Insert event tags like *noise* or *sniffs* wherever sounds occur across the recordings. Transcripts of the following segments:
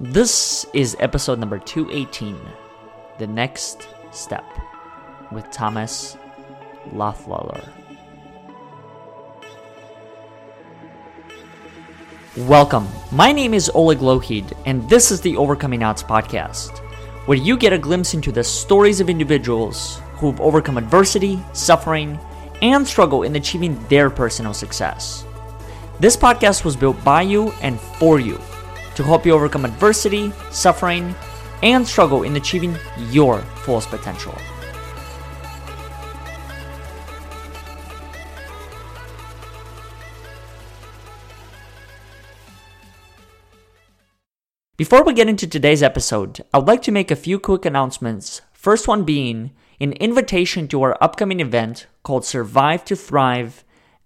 This is episode number 218 The Next Step with Thomas Lahnthaler. Welcome. My name is Oleg Lohid, and this is the Overcoming Odds podcast, where you get a glimpse into the stories of individuals who've overcome adversity, suffering, and struggle in achieving their personal success. This podcast was built by you and for you to help you overcome adversity, suffering, and struggle in achieving your fullest potential. Before we get into today's episode, I'd like to make a few quick announcements. First one being an invitation to our upcoming event called Survive to Thrive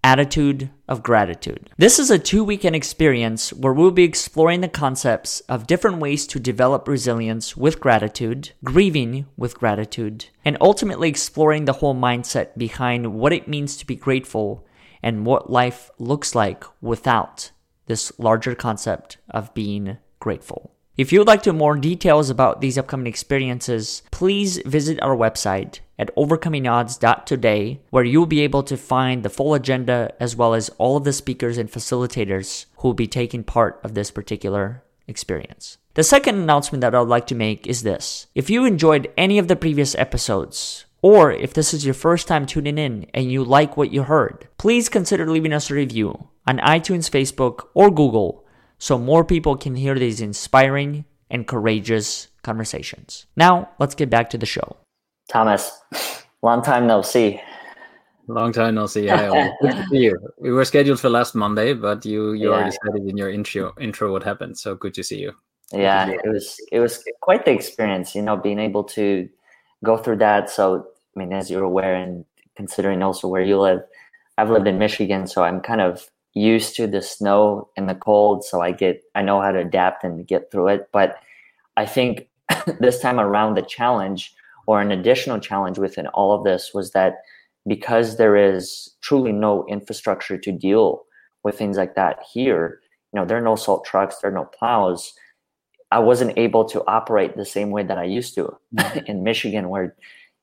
Attitude of Gratitude. This is a two weekend experience where we'll be exploring the concepts of different ways to develop resilience with gratitude, grieving with gratitude, and ultimately exploring the whole mindset behind what it means to be grateful and what life looks like without this larger concept of being grateful. If you would like to more details about these upcoming experiences, please visit our website at overcomingodds.today, where you'll be able to find the full agenda as well as all of the speakers and facilitators who will be taking part of this particular experience. The second announcement that I'd like to make is this. If you enjoyed any of the previous episodes, or if this is your first time tuning in and you like what you heard, please consider leaving us a review on iTunes, Facebook, or Google so more people can hear these inspiring and courageous conversations. Now, let's get back to the show. Thomas, *laughs* long time no see. Long time no see. Hi, good to see you. We were scheduled for last Monday, but you you yeah. already said it in your intro intro what happened. So good to see you. Yeah, it was it was quite the experience, you know, being able to go through that. So I mean, as you're aware, and considering also where you live, I've lived in Michigan, so I'm kind of used to the snow and the cold, so I get I know how to adapt and get through it. But I think *laughs* this time around the challenge or an additional challenge within all of this was that because there is truly no infrastructure to deal with things like that here, you know, there are no salt trucks, there are no plows. I wasn't able to operate the same way that I used to mm. *laughs* in Michigan, where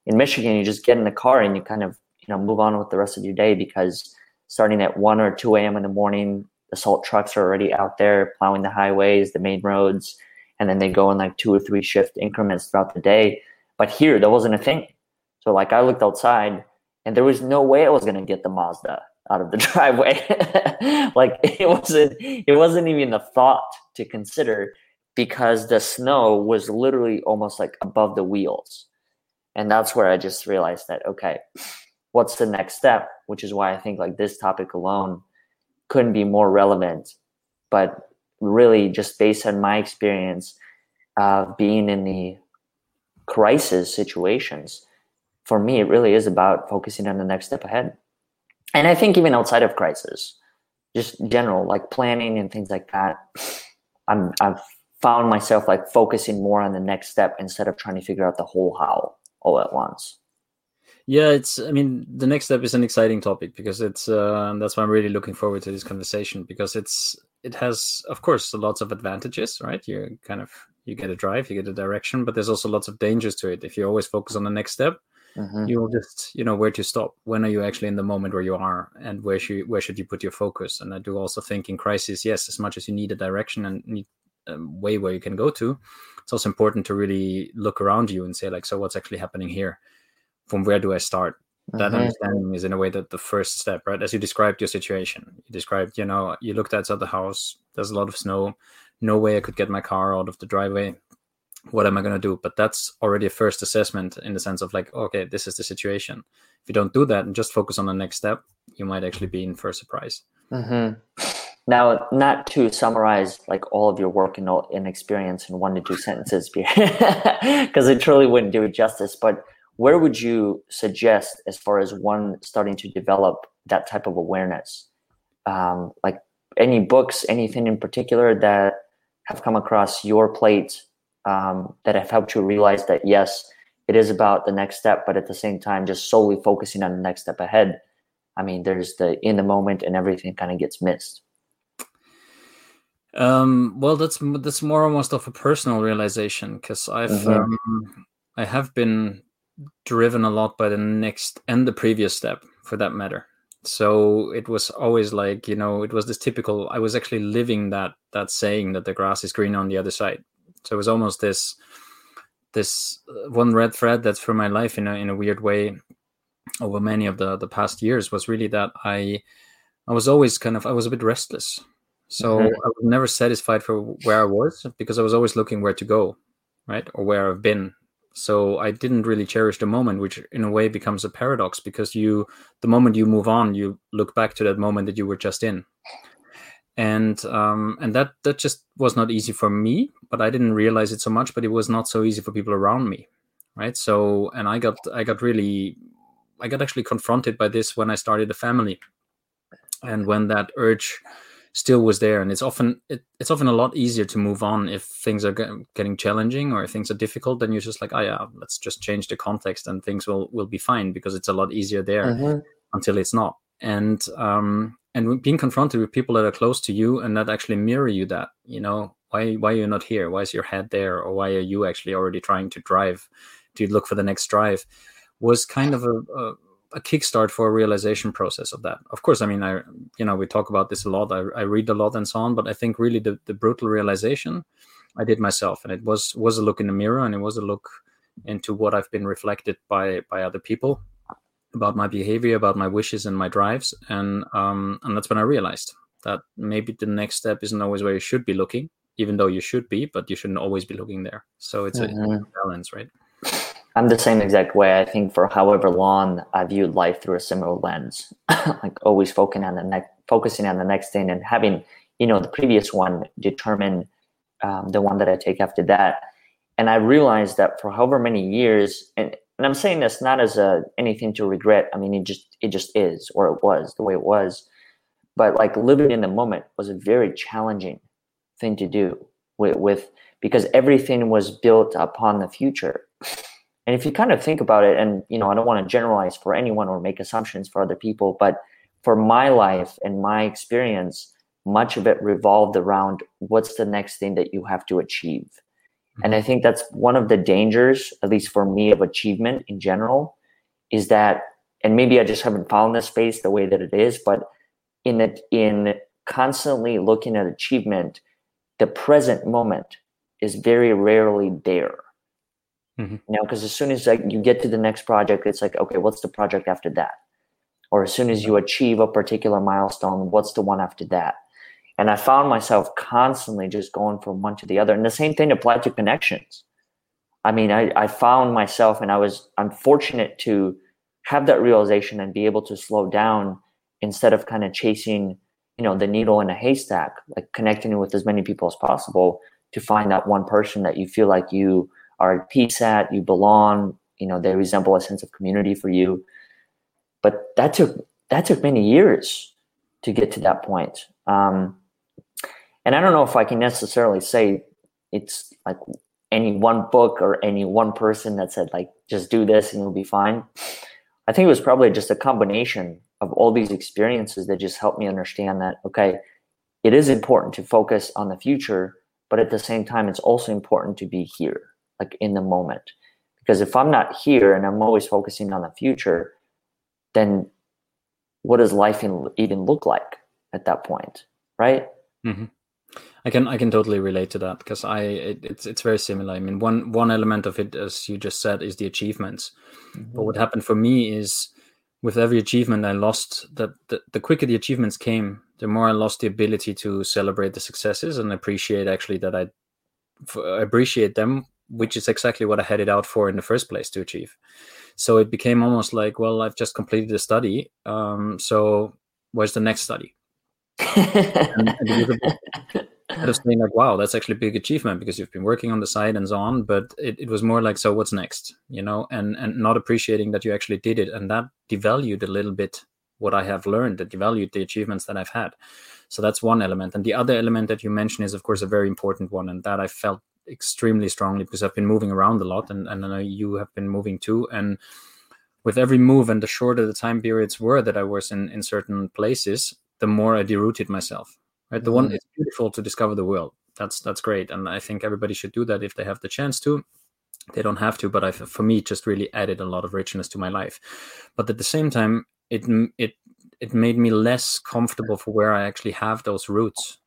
in Michigan you just get in the car and you kind of you know move on with the rest of your day because starting at 1 or 2 a.m. in the morning. The salt trucks are already out there plowing the highways, the main roads, and then they go in like two or three shift increments throughout the day. But here, there wasn't a thing. So, like, I looked outside and there was no way I was going to get the Mazda out of the *laughs* driveway. *laughs* like, it wasn't, it wasn't even a thought to consider because the snow was literally almost like above the wheels. And that's where I just realized that, okay, what's the next step which is why i think like this topic alone couldn't be more relevant. But really just based on my experience of being in the crisis situations for me it really is about focusing on the next step ahead. And i think even outside of crisis just general like planning and things like that i'm i've found myself like focusing more on the next step instead of trying to figure out the whole how all at once yeah, it's. I mean, the next step is an exciting topic because it's. Uh, that's why I'm really looking forward to this conversation because it's. It has, of course, lots of advantages, right? You kind of you get a drive, you get a direction, but there's also lots of dangers to it. If you always focus on the next step, mm-hmm. you will just you know where to stop. When are you actually in the moment where you are, and where should where should you put your focus? And I do also think in crisis, yes, as much as you need a direction and need a way where you can go to, it's also important to really look around you and say like, so what's actually happening here? From where do I start? That mm-hmm. understanding is in a way that the first step, right? As you described your situation, you described, you know, you looked outside the house, there's a lot of snow, no way I could get my car out of the driveway. What am I going to do? But that's already a first assessment in the sense of like, okay, this is the situation. If you don't do that and just focus on the next step, you might actually be in for a surprise. Mm-hmm. Now, not to summarize like all of your work and, and experience in one to two sentences, because *laughs* it truly wouldn't do it justice. But where would you suggest as far as one starting to develop that type of awareness? Um, like any books anything in particular that have come across your plate um, that have helped you realize that yes it is about the next step but at the same time just solely focusing on the next step ahead? I mean there's the in the moment and everything kind of gets missed. Um, well, that's that's more almost of a personal realization because I've mm-hmm. um, I have been driven a lot by the next and the previous step, for that matter. So it was always like you know it was this typical. I was actually living that that saying that the grass is green on the other side. So it was almost this this uh, one red thread that's for my life in a in a weird way over many of the the past years was really that I I was always kind of I was a bit restless. So mm-hmm. I was never satisfied for where I was because I was always looking where to go, right? Or where I've been. So I didn't really cherish the moment, which in a way becomes a paradox because you the moment you move on, you look back to that moment that you were just in. And um and that that just was not easy for me, but I didn't realize it so much, but it was not so easy for people around me. Right. So and I got I got really I got actually confronted by this when I started a family, and when that urge still was there. And it's often it, it's often a lot easier to move on if things are getting challenging or if things are difficult. Then you're just like, oh yeah, let's just change the context and things will will be fine because it's a lot easier there mm-hmm. until it's not. And um and being confronted with people that are close to you and that actually mirror you that you know why why you're you not here why is your head there or why are you actually already trying to drive to look for the next drive was kind of a, a, a kickstart for a realization process of that. Of course, I mean, I you know we talk about this a lot. I, I read a lot and so on, but I think really the, the brutal realization I did myself, and it was was a look in the mirror, and it was a look into what I've been reflected by by other people about my behavior, about my wishes and my drives, and um, and that's when I realized that maybe the next step isn't always where you should be looking, even though you should be, but you shouldn't always be looking there. So it's mm-hmm. a balance, right? I'm the same exact way. I think for however long I viewed life through a similar lens, *laughs* like always focusing on the next, focusing on the next thing, and having you know the previous one determine um, the one that I take after that. And I realized that for however many years, and, and I'm saying this not as a anything to regret. I mean, it just it just is, or it was the way it was. But like living in the moment was a very challenging thing to do with, with because everything was built upon the future *laughs* and if you kind of think about it, and you know, I don't want to generalize for anyone or make assumptions for other people, but for my life and my experience, much of it revolved around what's the next thing that you have to achieve. And I think that's one of the dangers, at least for me, of achievement in general, is that, and maybe I just haven't found this space the way that it is, but in it, in constantly looking at achievement, the present moment is very rarely there Mm-hmm. You know, because as soon as like you get to the next project, it's like, okay, what's the project after that? Or as soon as you achieve a particular milestone, what's the one after that? And I found myself constantly just going from one to the other. And the same thing applied to connections. I mean, I, I found myself and I was unfortunate to have that realization and be able to slow down instead of kind of chasing, you know, the needle in a haystack, like connecting with as many people as possible to find that one person that you feel like you are at peace at, you belong, you know, they resemble a sense of community for you. But that took that took many years to get to that point. Um, and I don't know if I can necessarily say it's like any one book or any one person that said like just do this and you'll be fine. I think it was probably just a combination of all these experiences that just helped me understand that okay, it is important to focus on the future, but at the same time, it's also important to be here like in the moment because if i'm not here and i'm always focusing on the future then what does life even look like at that point right mm-hmm. i can i can totally relate to that because i it, it's it's very similar i mean one one element of it as you just said is the achievements mm-hmm. but what happened for me is with every achievement i lost that the, the quicker the achievements came the more i lost the ability to celebrate the successes and appreciate actually that i appreciate them which is exactly what I had it out for in the first place to achieve. So it became almost like, well, I've just completed a study. Um, so where's the next study? and, and saying like, wow, that's actually a big achievement because you've been working on the site and so on. But it, it was more like, so what's next? You know, and and not appreciating that you actually did it, and that devalued a little bit what I have learned, that devalued the achievements that I've had. So that's one element. And the other element that you mentioned is, of course, a very important one, and that I felt extremely strongly because I've been moving around a lot, and, and I know you have been moving too. And with every move and the shorter the time periods were that I was in, in certain places, the more I derooted myself. right? The one mm-hmm. it's beautiful to discover the world. That's that's great. And i think everybody should do that if they have the chance to. They don't have to but i for me just really added a lot of richness to my life. But at the same time it it it made me less comfortable for where i actually have those roots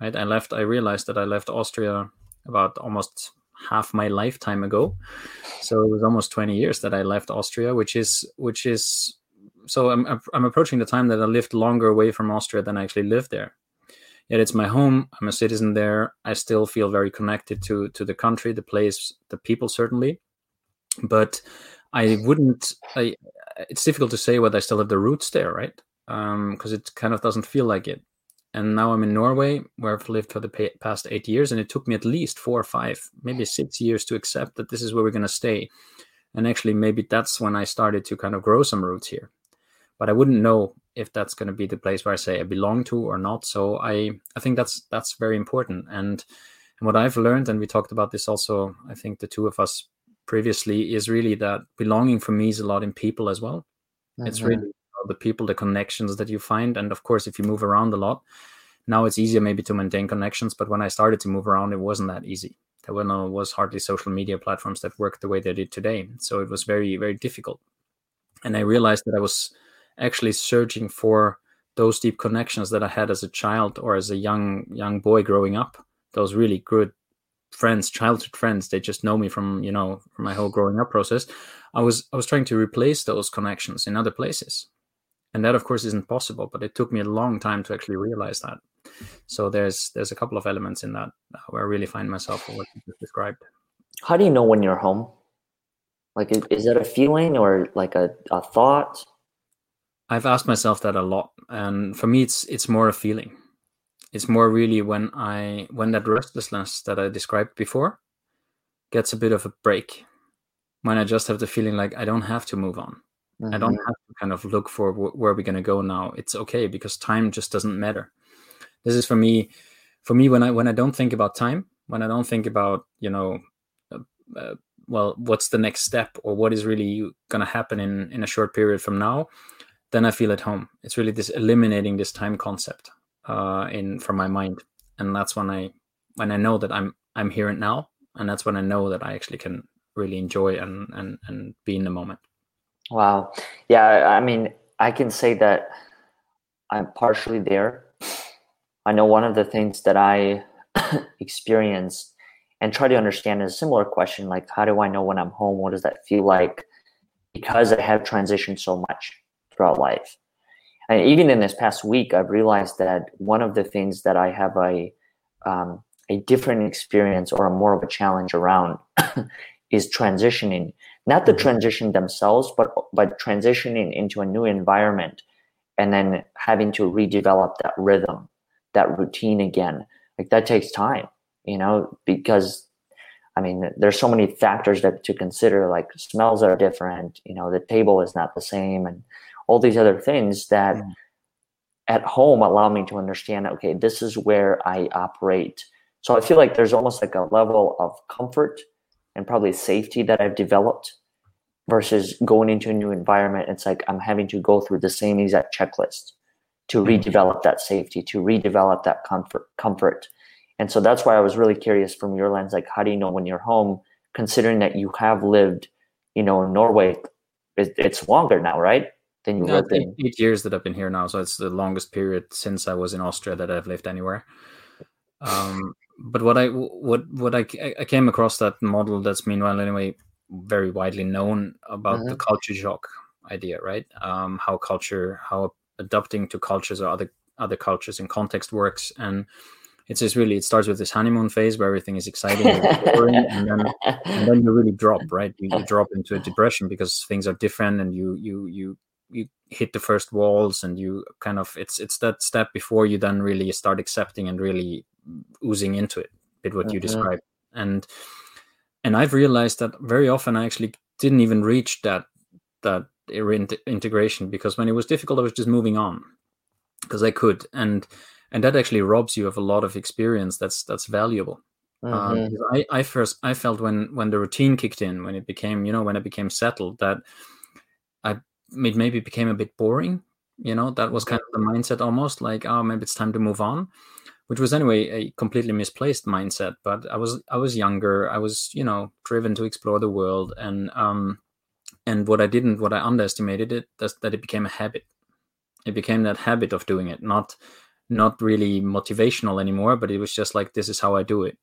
right? I left i realized that i left austria about almost half my lifetime ago. So it was almost 20 years that i left austria which is which is so i'm i'm approaching the time that i lived longer away from austria than i actually lived there. Yet it's my home i'm a citizen there. I still feel very connected to to the country the place the people certainly. But i wouldn't i it's difficult to say whether i still have the roots there right? Because um, it kind of doesn't feel like it and now i'm in norway where i've lived for the past eight years and it took me at least four or five maybe six years to accept that this is where we're going to stay and actually maybe that's when i started to kind of grow some roots here but i wouldn't know if that's going to be the place where I say I belong to or not. So I I think that's that's very important. And and what I've learned, and we talked about this also, I think the two of us previously, is really that belonging for me is a lot in people as well. Mm-hmm. It's really the people, the connections that you find, and of course, if you move around a lot, now it's easier maybe to maintain connections. But when I started to move around, it wasn't that easy. There were no was hardly social media platforms that worked the way they did today. So it was very very difficult. And I realized that I was actually searching for those deep connections that I had as a child or as a young young boy growing up. Those really good friends, childhood friends. They just know me from you know from my whole growing up process. I was I was trying to replace those connections in other places, and that of course isn't possible. But it took me a long time to actually realize that. So there's there's a couple of elements in that uh, where I really find myself what you just described. How do you know when you're home? Like, is, is that a feeling or like a, a thought? I've asked myself that a lot, and for me, it's it's more a feeling. It's more really when I when that restlessness that I described before gets a bit of a break. When I just have the feeling like I don't have to move on. Mm-hmm. I don't mm-hmm. have to kind of look for wh- where we're going to go now. It's okay because time just doesn't matter. This is for me. For me, when I when I don't think about time, when I don't think about you know, uh, uh, well, what's the next step or what is really going to happen in in a short period from now, then I feel at home. It's really this eliminating this time concept uh, in from my mind, and that's when I when I know that I'm I'm here and now, and that's when I know that I actually can really enjoy and and and be in the moment. Wow, yeah. I mean, I can say that I'm partially there. I know one of the things that I *coughs* experienced and try to understand is a similar question like how do I know when I'm home? What does that feel like? Because I have transitioned so much throughout life. And even in this past week, I've realized that one of the things that I have a um, a different experience or a more of a challenge around *coughs* is transitioning, not the mm-hmm. transition themselves, but but transitioning into a new environment, and then having to redevelop that rhythm, that routine again. Like that takes time, you know, because I mean, there's so many factors that to consider. Like smells are different. You know, the table is not the same, and all these other things that mm. at home allow me to understand okay this is where i operate so i feel like there's almost like a level of comfort and probably safety that i've developed versus going into a new environment it's like i'm having to go through the same exact checklist to mm. redevelop that safety to redevelop that comfort comfort and so that's why i was really curious from your lens like how do you know when you're home considering that you have lived you know in norway it's longer now right then you no, eight, eight years that I've been here now, so it's the longest period since I was in Austria that I've lived anywhere. Um, but what I what what I I came across that model that's meanwhile anyway very widely known about mm-hmm. the culture shock idea, right? Um, how culture, how adapting to cultures or other other cultures and context works, and it's just really it starts with this honeymoon phase where everything is exciting and, and, then and then you really drop, right? You, you drop into a *laughs* depression because things are different, and you you you you hit the first walls and you kind of it's it's that step before you then really start accepting and really oozing into it bit what mm-hmm. you described. And and i've realized that very often i actually didn't even reach that that integration because when it was difficult i was just moving on because i could. And and that actually robs you of a lot of experience that's that's valuable. Um, mm-hmm. um, I, I first i felt when when the routine kicked in when it became you know when it became settled that I it maybe became a bit boring You know, that was kind of the mindset almost like, oh, maybe it's time to move on, which was anyway a completely misplaced mindset. But I was I was younger. I was you know driven to explore the world, and um, and what I didn't, what I underestimated it, that's that it became a habit. It became that habit of doing it, not not really motivational anymore, but it was just like this is how I do it.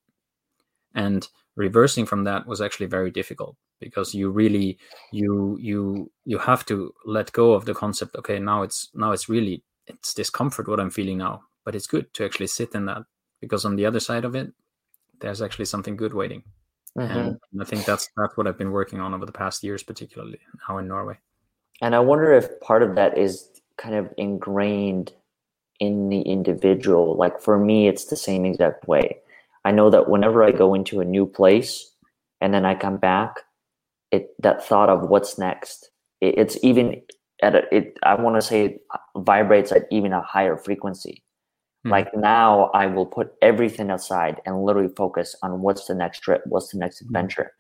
And reversing from that was actually very difficult because you really you you you have to let go of the concept okay now it's now it's really it's discomfort what i'm feeling now but it's good to actually sit in that because on the other side of it there's actually something good waiting. Mm-hmm. and i think that's that's what i've been working on over the past years particularly now in norway. And i wonder if part of that is kind of ingrained in the individual. Like for me it's the same exact way. I know that whenever i go into a new place and then i come back it that thought of what's next it, it's even at a, it i want to say it vibrates at even a higher frequency mm. like now i will put everything aside and literally focus on what's the next trip what's the next hmm. adventure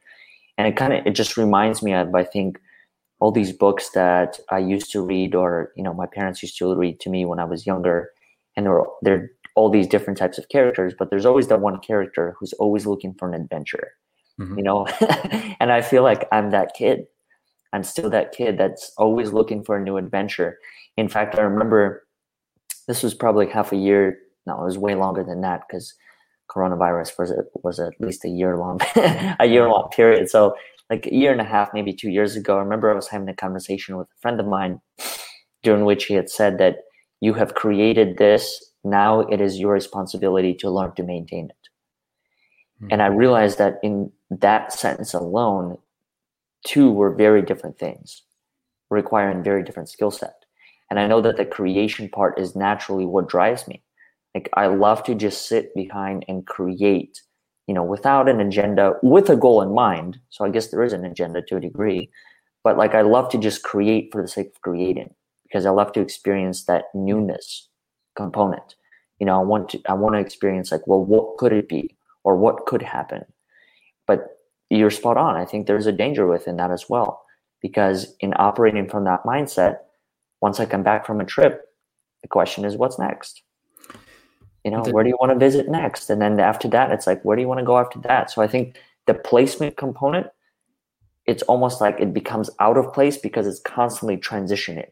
and it kind of it just reminds me of i think all these books that i used to read or you know my parents used to read to me when i was younger and there are there all these different types of characters but there's always that one character who's always looking for an adventure mm-hmm. you know *laughs* and i feel like i'm that kid i'm still that kid that's always looking for a new adventure in fact i remember this was probably half a year no it was way longer than that because coronavirus was was at least a year long *laughs* a year long period so like a year and a half maybe two years ago i remember i was having a conversation with a friend of mine during which he had said that you have created this now it is your responsibility to learn to maintain it mm-hmm. and i realized that in that sentence alone, two were very different things, requiring very different skill set. And I know that the creation part is naturally what drives me. Like I love to just sit behind and create, you know, without an agenda, with a goal in mind. So I guess there is an agenda to a degree, but like I love to just create for the sake of creating because I love to experience that newness component. You know, I want to I want to experience like, well, what could it be, or what could happen, but you're spot on. I think there's a danger within that as well. Because in operating from that mindset, once I come back from a trip, the question is, what's next? You know, where do you want to visit next? And then after that, it's like, where do you want to go after that? So I think the placement component, it's almost like it becomes out of place because it's constantly transitioning.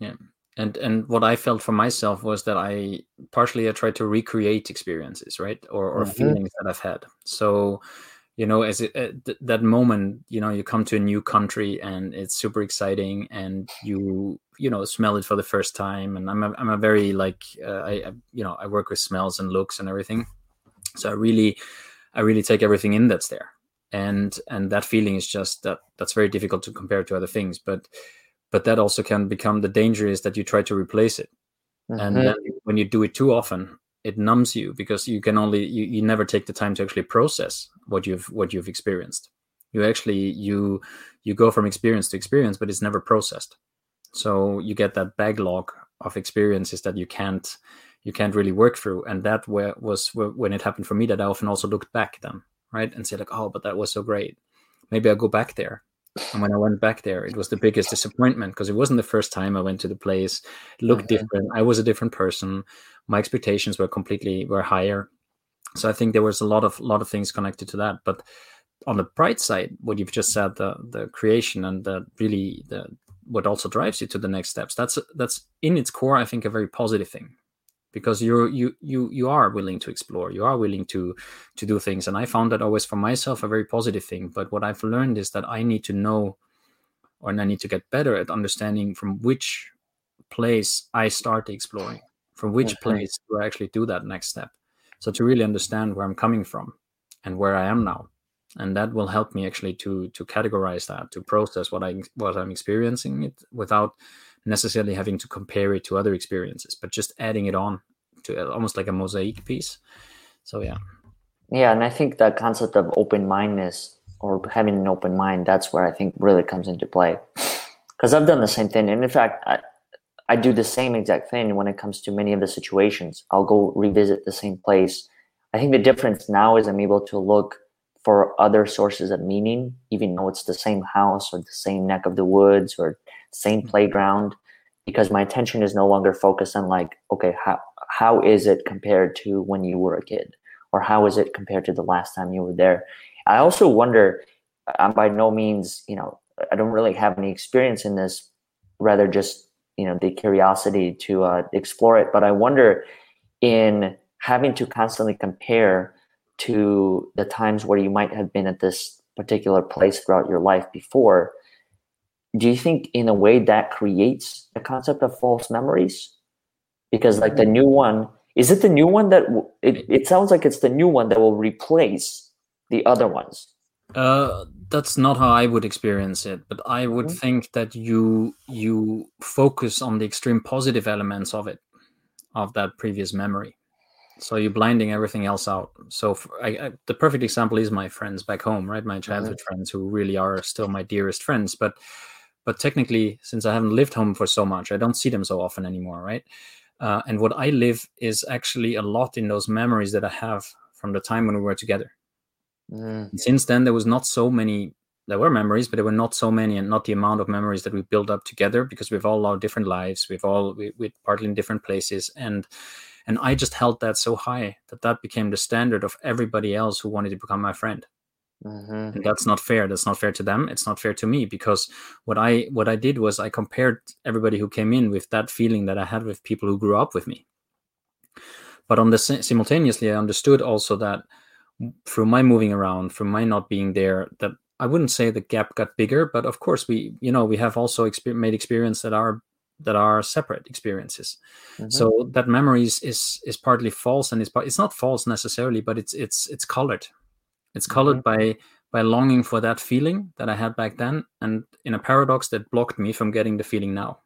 Yeah. And and what I felt for myself was that I partially I tried to recreate experiences, right? Or or mm-hmm. feelings that I've had. So you know as it, uh, th- that moment you know you come to a new country and it's super exciting and you you know smell it for the first time. And i'm a, I'm a very like uh, I, I you know i work with smells and looks and everything. So i really i really take everything in that's there. And and that feeling is just that that's very difficult to compare to other things but but that also can become the danger is that you try to replace it. Mm-hmm. and then when you do it too often it numbs you because you can only you, you never take the time to actually process what you've what you've experienced. You actually you you go from experience to experience but it's never processed. So you get that backlog of experiences that you can't you can't really work through. And that where was when it happened for me that i often also looked back then right? And say like oh but that was so great. Maybe i'll go back there and when I went back there, it was the biggest disappointment because it wasn't the first time I went to the place. It looked mm-hmm. different. I was a different person. My expectations were completely were higher. So I think there was a lot of lot of things connected to that. But on the bright side, what you've just said, the the creation and the really the what also drives you to the next steps. That's that's in its core, I think, a very positive thing because you're you you you are willing to explore you are willing to to do things. And i found that always for myself a very positive thing. But what i've learned is that i need to know or i need to get better at understanding from which place i start exploring from which okay. place do i actually do that next step. So to really understand where i'm coming from and where i am now. And that will help me actually to to categorize that to process what i what i'm experiencing it without necessarily having to compare it to other experiences, but just adding it on to uh, almost like a mosaic piece. So yeah. Yeah, and I think that concept of open mindedness or having an open mind, that's where I think really comes into play. Because I've done the same thing. And in fact, I, I do the same exact thing when it comes to many of the situations. I'll go revisit the same place. I think the difference now is I'm able to look for other sources of meaning, even though it's the same house or the same neck of the woods or same mm-hmm. playground because my attention is no longer focused on like okay how how is it compared to when you were a kid or how is it compared to the last time you were there i also wonder i'm by no means you know i don't really have any experience in this rather just you know the curiosity to uh, explore it but i wonder in having to constantly compare to the times where you might have been at this particular place throughout your life before do you think in a way that creates the concept of false memories? Because like the new one is it the new one that it, it sounds like it's the new one that will replace the other ones. Uh that's not how i would experience it but i would mm-hmm. think that you you focus on the extreme positive elements of it of that previous memory so you're blinding everything else out. So I, I, the perfect example is my friends back home right? My childhood mm-hmm. friends who really are still my dearest friends. But but technically since i haven't lived home for so much i don't see them so often anymore right? Uh, and what i live is actually a lot in those memories that i have from the time when we were together. Mm. since then there was not so many there were memories but there were not so many and not the amount of memories that we built up together because we've all our different lives. We've all we, we're partly in different places. And and i just held that so high that that became the standard of everybody else who wanted to become my friend. Mm-hmm. and that's not fair. That's not fair to them. It's not fair to me because what i what i did was i compared everybody who came in with that feeling that i had with people who grew up with me. But on the simultaneously i understood also that through my moving around through my not being there that i wouldn't say the gap got bigger but of course we you know we have also exper- made experience that are that are separate experiences mm-hmm. so that memories is is partly false and it's it's not false necessarily but it's it's it's colored it's colored mm-hmm. by by longing for that feeling that I had back then, and in a paradox that blocked me from getting the feeling now.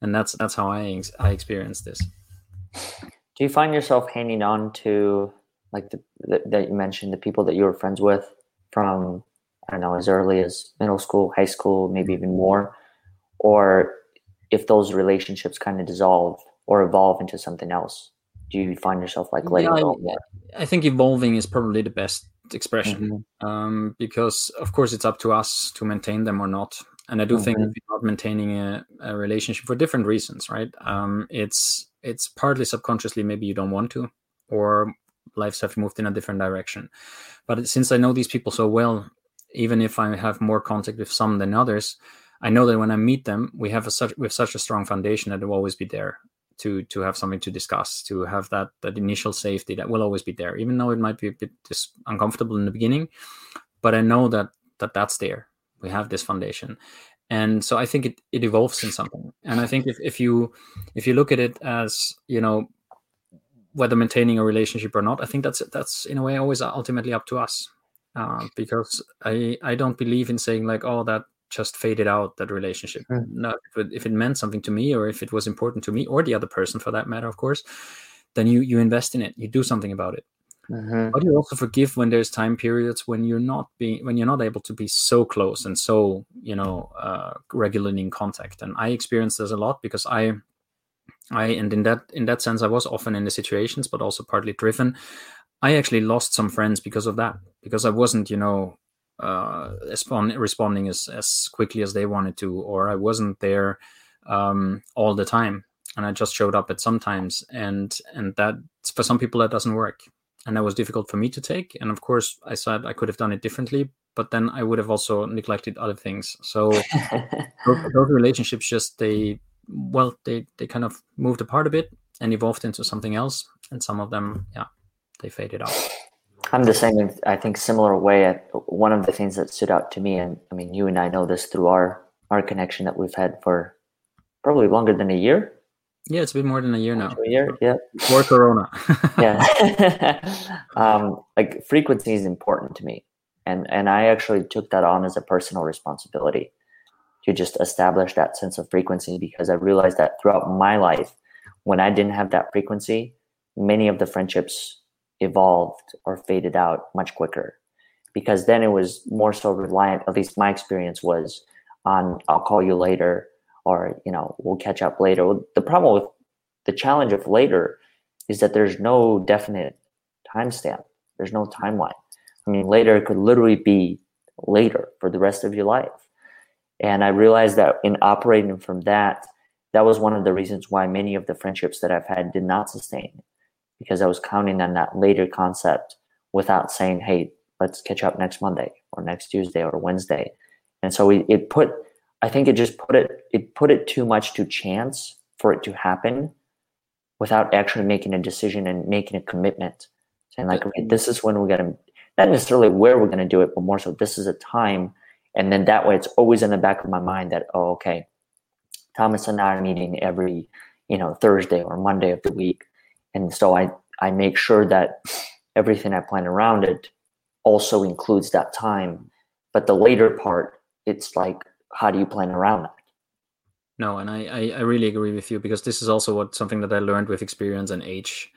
And that's that's how I I experienced this. Do you find yourself hanging on to like the, the, that you mentioned the people that you were friends with from I don't know as early as middle school, high school, maybe even more, or if those relationships kind of dissolve or evolve into something else? Do you find yourself like letting yeah, go? I, I think evolving is probably the best expression mm-hmm. um, because of course it's up to us to maintain them or not and i do mm-hmm. think not maintaining a, a, relationship for different reasons right um, it's it's partly subconsciously maybe you don't want to or lives have moved in a different direction but since i know these people so well even if i have more contact with some than others i know that when i meet them we have a such we have such a strong foundation that it will always be there to to have something to discuss to have that that initial safety that will always be there even though it might be a bit dis- uncomfortable in the beginning. But i know that that that's there. We have this foundation. And so i think it, it evolves in something. And i think if, if you if you look at it as you know whether maintaining a relationship or not i think that's that's in a way always ultimately up to us. Uh, because i i don't believe in saying like oh that just faded out that relationship. Mm. No, if it, if it, meant something to me, or if it was important to me, or the other person for that matter, of course, then you you invest in it. You do something about it. Mm-hmm. But you also forgive when there's time periods when you're not being when you're not able to be so close and so you know uh, regularly in contact. And I experienced this a lot because I I and in that in that sense I was often in the situations, but also partly driven. I actually lost some friends because of that because I wasn't you know uh, respond, responding as, as quickly as they wanted to, or I wasn't there um, all the time, and I just showed up at some times, and and that for some people that doesn't work, and that was difficult for me to take. And of course, I said I could have done it differently, but then I would have also neglected other things. So *laughs* those, those relationships just they well they they kind of moved apart a bit and evolved into something else, and some of them yeah they faded out. I'm the same. I think similar way. One of the things that stood out to me, and I mean, you and I know this through our our connection that we've had for probably longer than a year. Yeah, it's been more than a year now. A year, yeah. Before Corona. *laughs* yeah. *laughs* um, like frequency is important to me, and and I actually took that on as a personal responsibility to just establish that sense of frequency because I realized that throughout my life, when I didn't have that frequency, many of the friendships evolved or faded out much quicker. Because then it was more so reliant at least my experience was on i'll call you later or you know we'll catch up later. The problem with the challenge of later is that there's no definite timestamp. There's no timeline. I mean later could literally be later for the rest of your life. And i realized that in operating from that that was one of the reasons why many of the friendships that I've had did not sustain because I was counting on that later concept without saying, hey, let's catch up next Monday or next Tuesday or Wednesday. And so it, it put, I think it just put it, it put it too much to chance for it to happen without actually making a decision and making a commitment. Saying like, okay, this is when we're going to, not necessarily where we're going to do it, but more so this is a time. And then that way it's always in the back of my mind that, oh, okay, Thomas and I are meeting every, you know, Thursday or Monday of the week. And so I, I make sure that everything I plan around it also includes that time. But the later part, it's like, how do you plan around that? No, and I, I, I really agree with you because this is also what something that I learned with experience and age.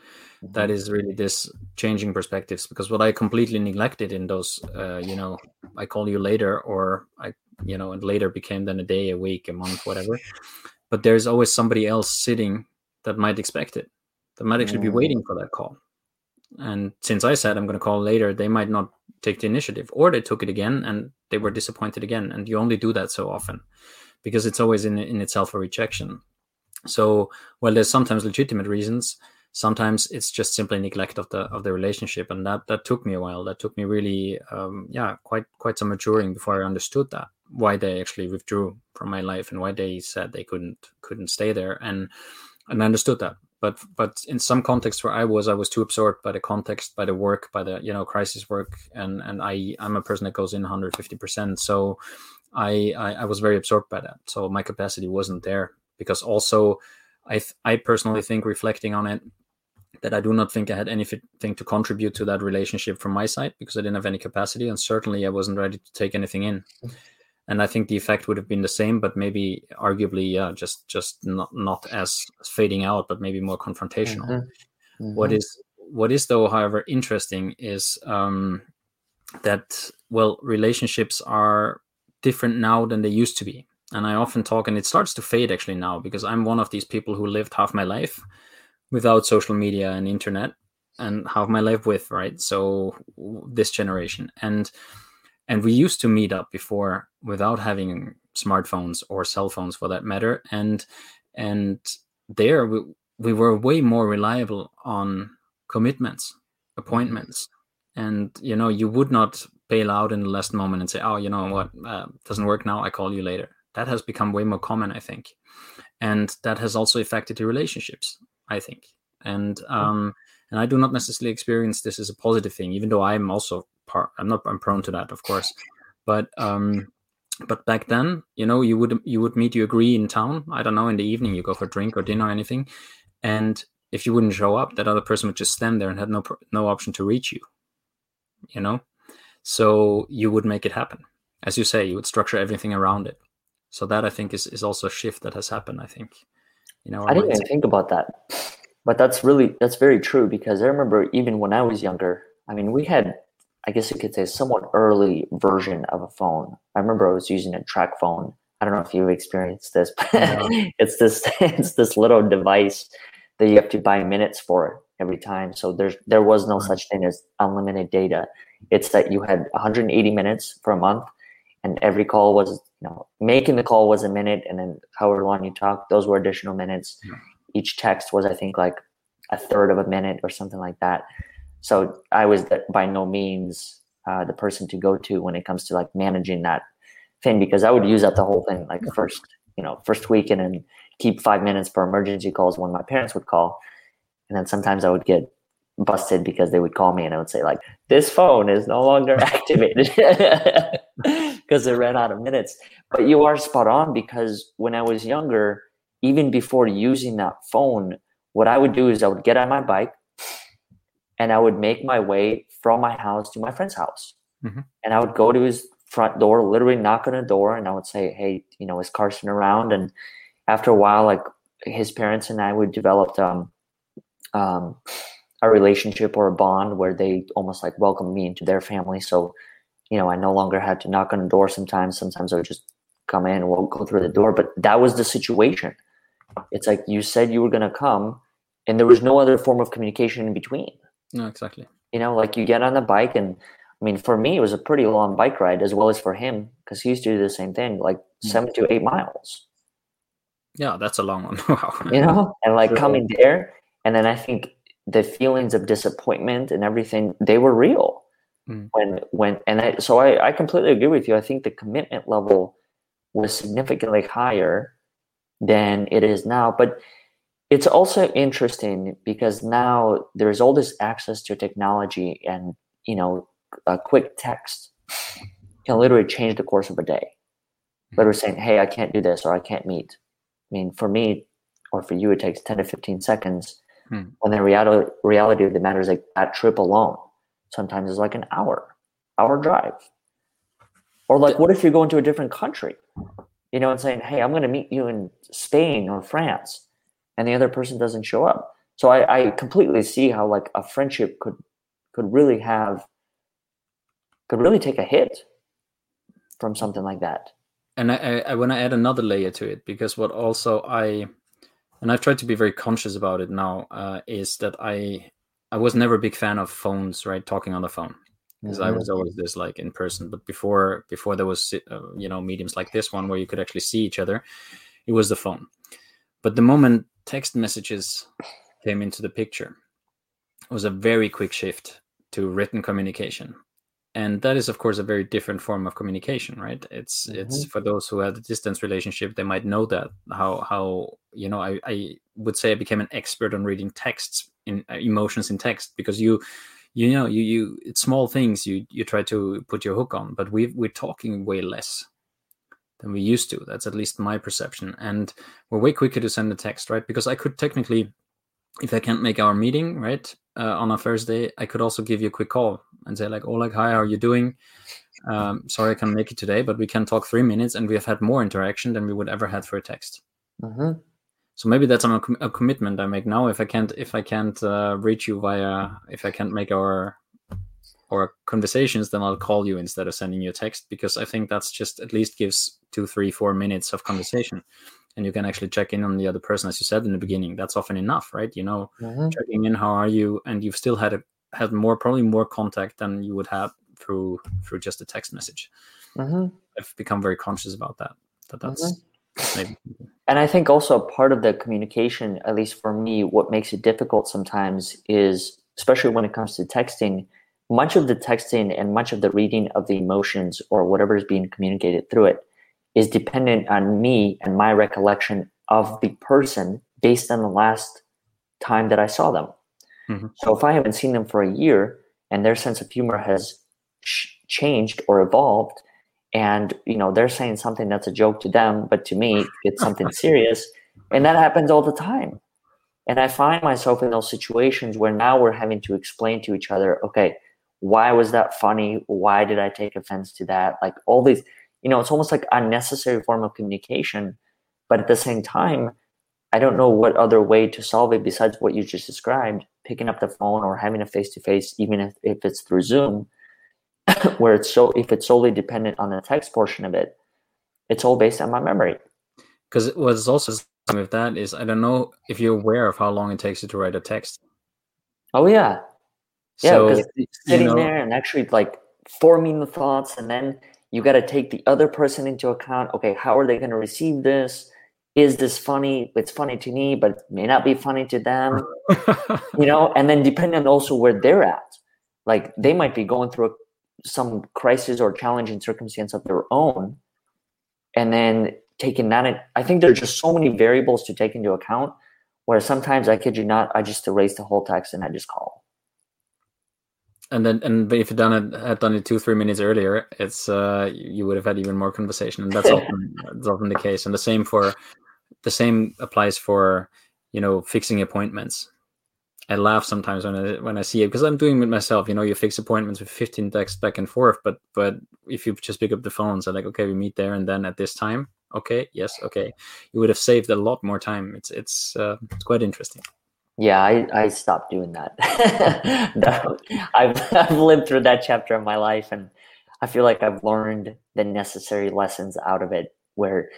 Mm-hmm. That is really this changing perspectives because what I completely neglected in those, uh, you know, I call you later or I, you know, and later became then a day, a week, a month, whatever. But there's always somebody else sitting that might expect it that might actually be waiting for that call. And since I said I'm going to call later, they might not take the initiative, or they took it again and they were disappointed again. And you only do that so often because it's always in in itself a rejection. So, well, there's sometimes legitimate reasons. Sometimes it's just simply neglect of the of the relationship, and that that took me a while. That took me really, um, yeah, quite quite some maturing before I understood that why they actually withdrew from my life and why they said they couldn't couldn't stay there and and I understood that but but in some contexts where I was, I was too absorbed by the context, by the work, by the you know crisis work, and and I I'm a person that goes in 150 percent. So I, I, I was very absorbed by that. So my capacity wasn't there because also I I personally think reflecting on it that I do not think I had anything to contribute to that relationship from my side because I didn't have any capacity and certainly I wasn't ready to take anything in and I think the effect would have been the same, but maybe arguably, yeah, just just not not as fading out, but maybe more confrontational. Mm-hmm. Mm-hmm. What is what is though, however, interesting is um, that well, relationships are different now than they used to be, and I often talk, and it starts to fade actually now because I'm one of these people who lived half my life without social media and internet, and half my life with right. So this generation and and we used to meet up before without having smartphones or cell phones for that matter. And and there we, we were way more reliable on commitments appointments. And you know you would not bail out in the last moment and say oh you know what? Uh, doesn't work now. I call you later. That has become way more common i think. And that has also affected the relationships i think. And um and i do not necessarily experience this as a positive thing even though i'm also part i'm not i'm prone to that of course. But um but back then you know you would you would meet you agree in town. I don't know in the evening you go for a drink or dinner or anything. And if you wouldn't show up that other person would just stand there and had no no option to reach you you know? So you would make it happen. As you say you would structure everything around it. So that i think is, is also a shift that has happened i think you know i didn't even think about that. But that's really that's very true because i remember even when i was younger i mean we had I guess you could say, somewhat early version of a phone. I remember I was using a TracFone. I don't know if you've experienced this, but *laughs* it's this *laughs* it's this little device that you have to buy minutes for every time. So there's there was no such thing as unlimited data. It's that you had 180 minutes for a month, and every call was you know making the call was a minute, and then however long you talk, those were additional minutes. Each text was I think like a third of a minute or something like that so I was by no means uh, the person to go to when it comes to like managing that thing because I would use up the whole thing like first you know first week and then keep five minutes for emergency calls when my parents would call, and then sometimes I would get busted because they would call me and I would say like this phone is no longer *laughs* activated. *laughs* Because it ran out of minutes. But you are spot on because when I was younger, even before using that phone, what I would do is I would get on my bike, and I would make my way from my house to my friend's house. Mm-hmm. And I would go to his front door, literally knock on the door, and I would say, Hey, you know, is Carsten around? And after a while, like his parents and I would develop um, um, a relationship or a bond where they almost like welcomed me into their family. So, you know, I no longer had to knock on the door sometimes. Sometimes I would just come in and we'll go through the door. But that was the situation. It's like you said you were going to come, and there was no other form of communication in between. No, exactly. You know, like you get on the bike, and I mean, for me, it was a pretty long bike ride, as well as for him, because he used to do the same thing, like mm-hmm. seven to eight miles. Yeah, that's a long one. *laughs* wow. You know, and like Sure. coming there, and then I think the feelings of disappointment and everything they were real Mm. when when and I, so I, I completely agree with you. I think the commitment level was significantly higher than it is now, but it's also interesting because now there's all this access to technology and you know a quick text can literally change the course of a day. Literally saying hey i can't do this or i can't meet. I mean for me or for you it takes 10 to 15 seconds. Hmm. when the reality reality of the matter is like that trip alone sometimes is like an hour hour drive. Or like what if you're going to a different country? You know and saying? Hey i'm going to meet you in spain or france and the other person doesn't show up. So I, I completely see how like a friendship could could really have could really take a hit from something like that. And I, I, I want to add another layer to it because what also I and I've tried to be very conscious about it now uh, is that I I was never a big fan of phones right talking on the phone. Because I Mhm. was always this like in person. But before before there was uh, you know mediums like this one where you could actually see each other it was the phone. But the moment text messages came into the picture. It was a very quick shift to written communication. And that is of course a very different form of communication right? It's it's for those who have a distance relationship they might know that how how you know i i would say i became an expert on reading texts in uh, emotions in text because you you know you you it's small things you you try to put your hook on but we we're talking way less than we used to that's at least my perception and we're way quicker to send a text right because i could technically if I can't make our meeting right uh, on a Thursday, I could also give you a quick call and say like, "Oh, like, hi, how are you doing? Um, sorry, I can't make it today, but we can talk three minutes, and we have had more interaction than we would ever had for a text." hmm So maybe that's a, a commitment I make now. If I can't, if I can't uh, reach you via, if I can't make our our conversations, then I'll call you instead of sending you a text because I think that's just at least gives two, three, four minutes of conversation, and you can actually check in on the other person, as you said in the beginning. That's often enough, right? You know, hmm checking in how are you? And you've still had a, had more probably more contact than you would have through through just a text message. Hmm i've become very conscious about that that that's maybe And I think also part of the communication, at least for me, what makes it difficult sometimes is, especially when it comes to texting, much of the texting and much of the reading of the emotions or whatever is being communicated through it is dependent on me and my recollection of the person based on the last time that I saw them. Mhm. So if I haven't seen them for a year and their sense of humor has ch- changed or evolved, and you know they're saying something that's a joke to them but to me it's something *laughs* serious and that happens all the time and i find myself in those situations where now we're having to explain to each other okay why was that funny? Why did i take offense to that? Like all these you know it's almost like unnecessary form of communication but at the same time i don't know what other way to solve it besides what you just described picking up the phone or having a face-to-face even if, if it's through zoom *coughs* where it's so if it's solely dependent on the text portion of it, it's all based on my memory. because what's also with that is i don't know if you're aware of how long it takes you to write a text. Oh yeah, yeah, so because you sitting know, there and actually like forming the thoughts, and then you got to take the other person into account. Okay, how are they going to receive this? Is this funny? It's funny to me, but it may not be funny to them. *laughs* you know, and then depending on also where they're at, like they might be going through some crisis or challenging circumstance of their own, and then taking that in. I think there are just so many variables to take into account. Where sometimes I kid you not, I just erase the whole text and I just call. And then and if you done it had done it two three minutes earlier it's uh you would have had even more conversation. And that's *laughs* often that's often the case. And the same for the same applies for you know fixing appointments. I laugh sometimes when i when i see it because i'm doing it myself. You know you fix appointments with 15 texts back and forth but but if you just pick up the phone so like okay we meet there and then at this time. Okay yes okay. You would have saved a lot more time. It's it's uh, it's quite interesting Yeah, I, I stopped doing that. *laughs* I've, *laughs* I've lived through that chapter of my life, and I feel like I've learned the necessary lessons out of it. Where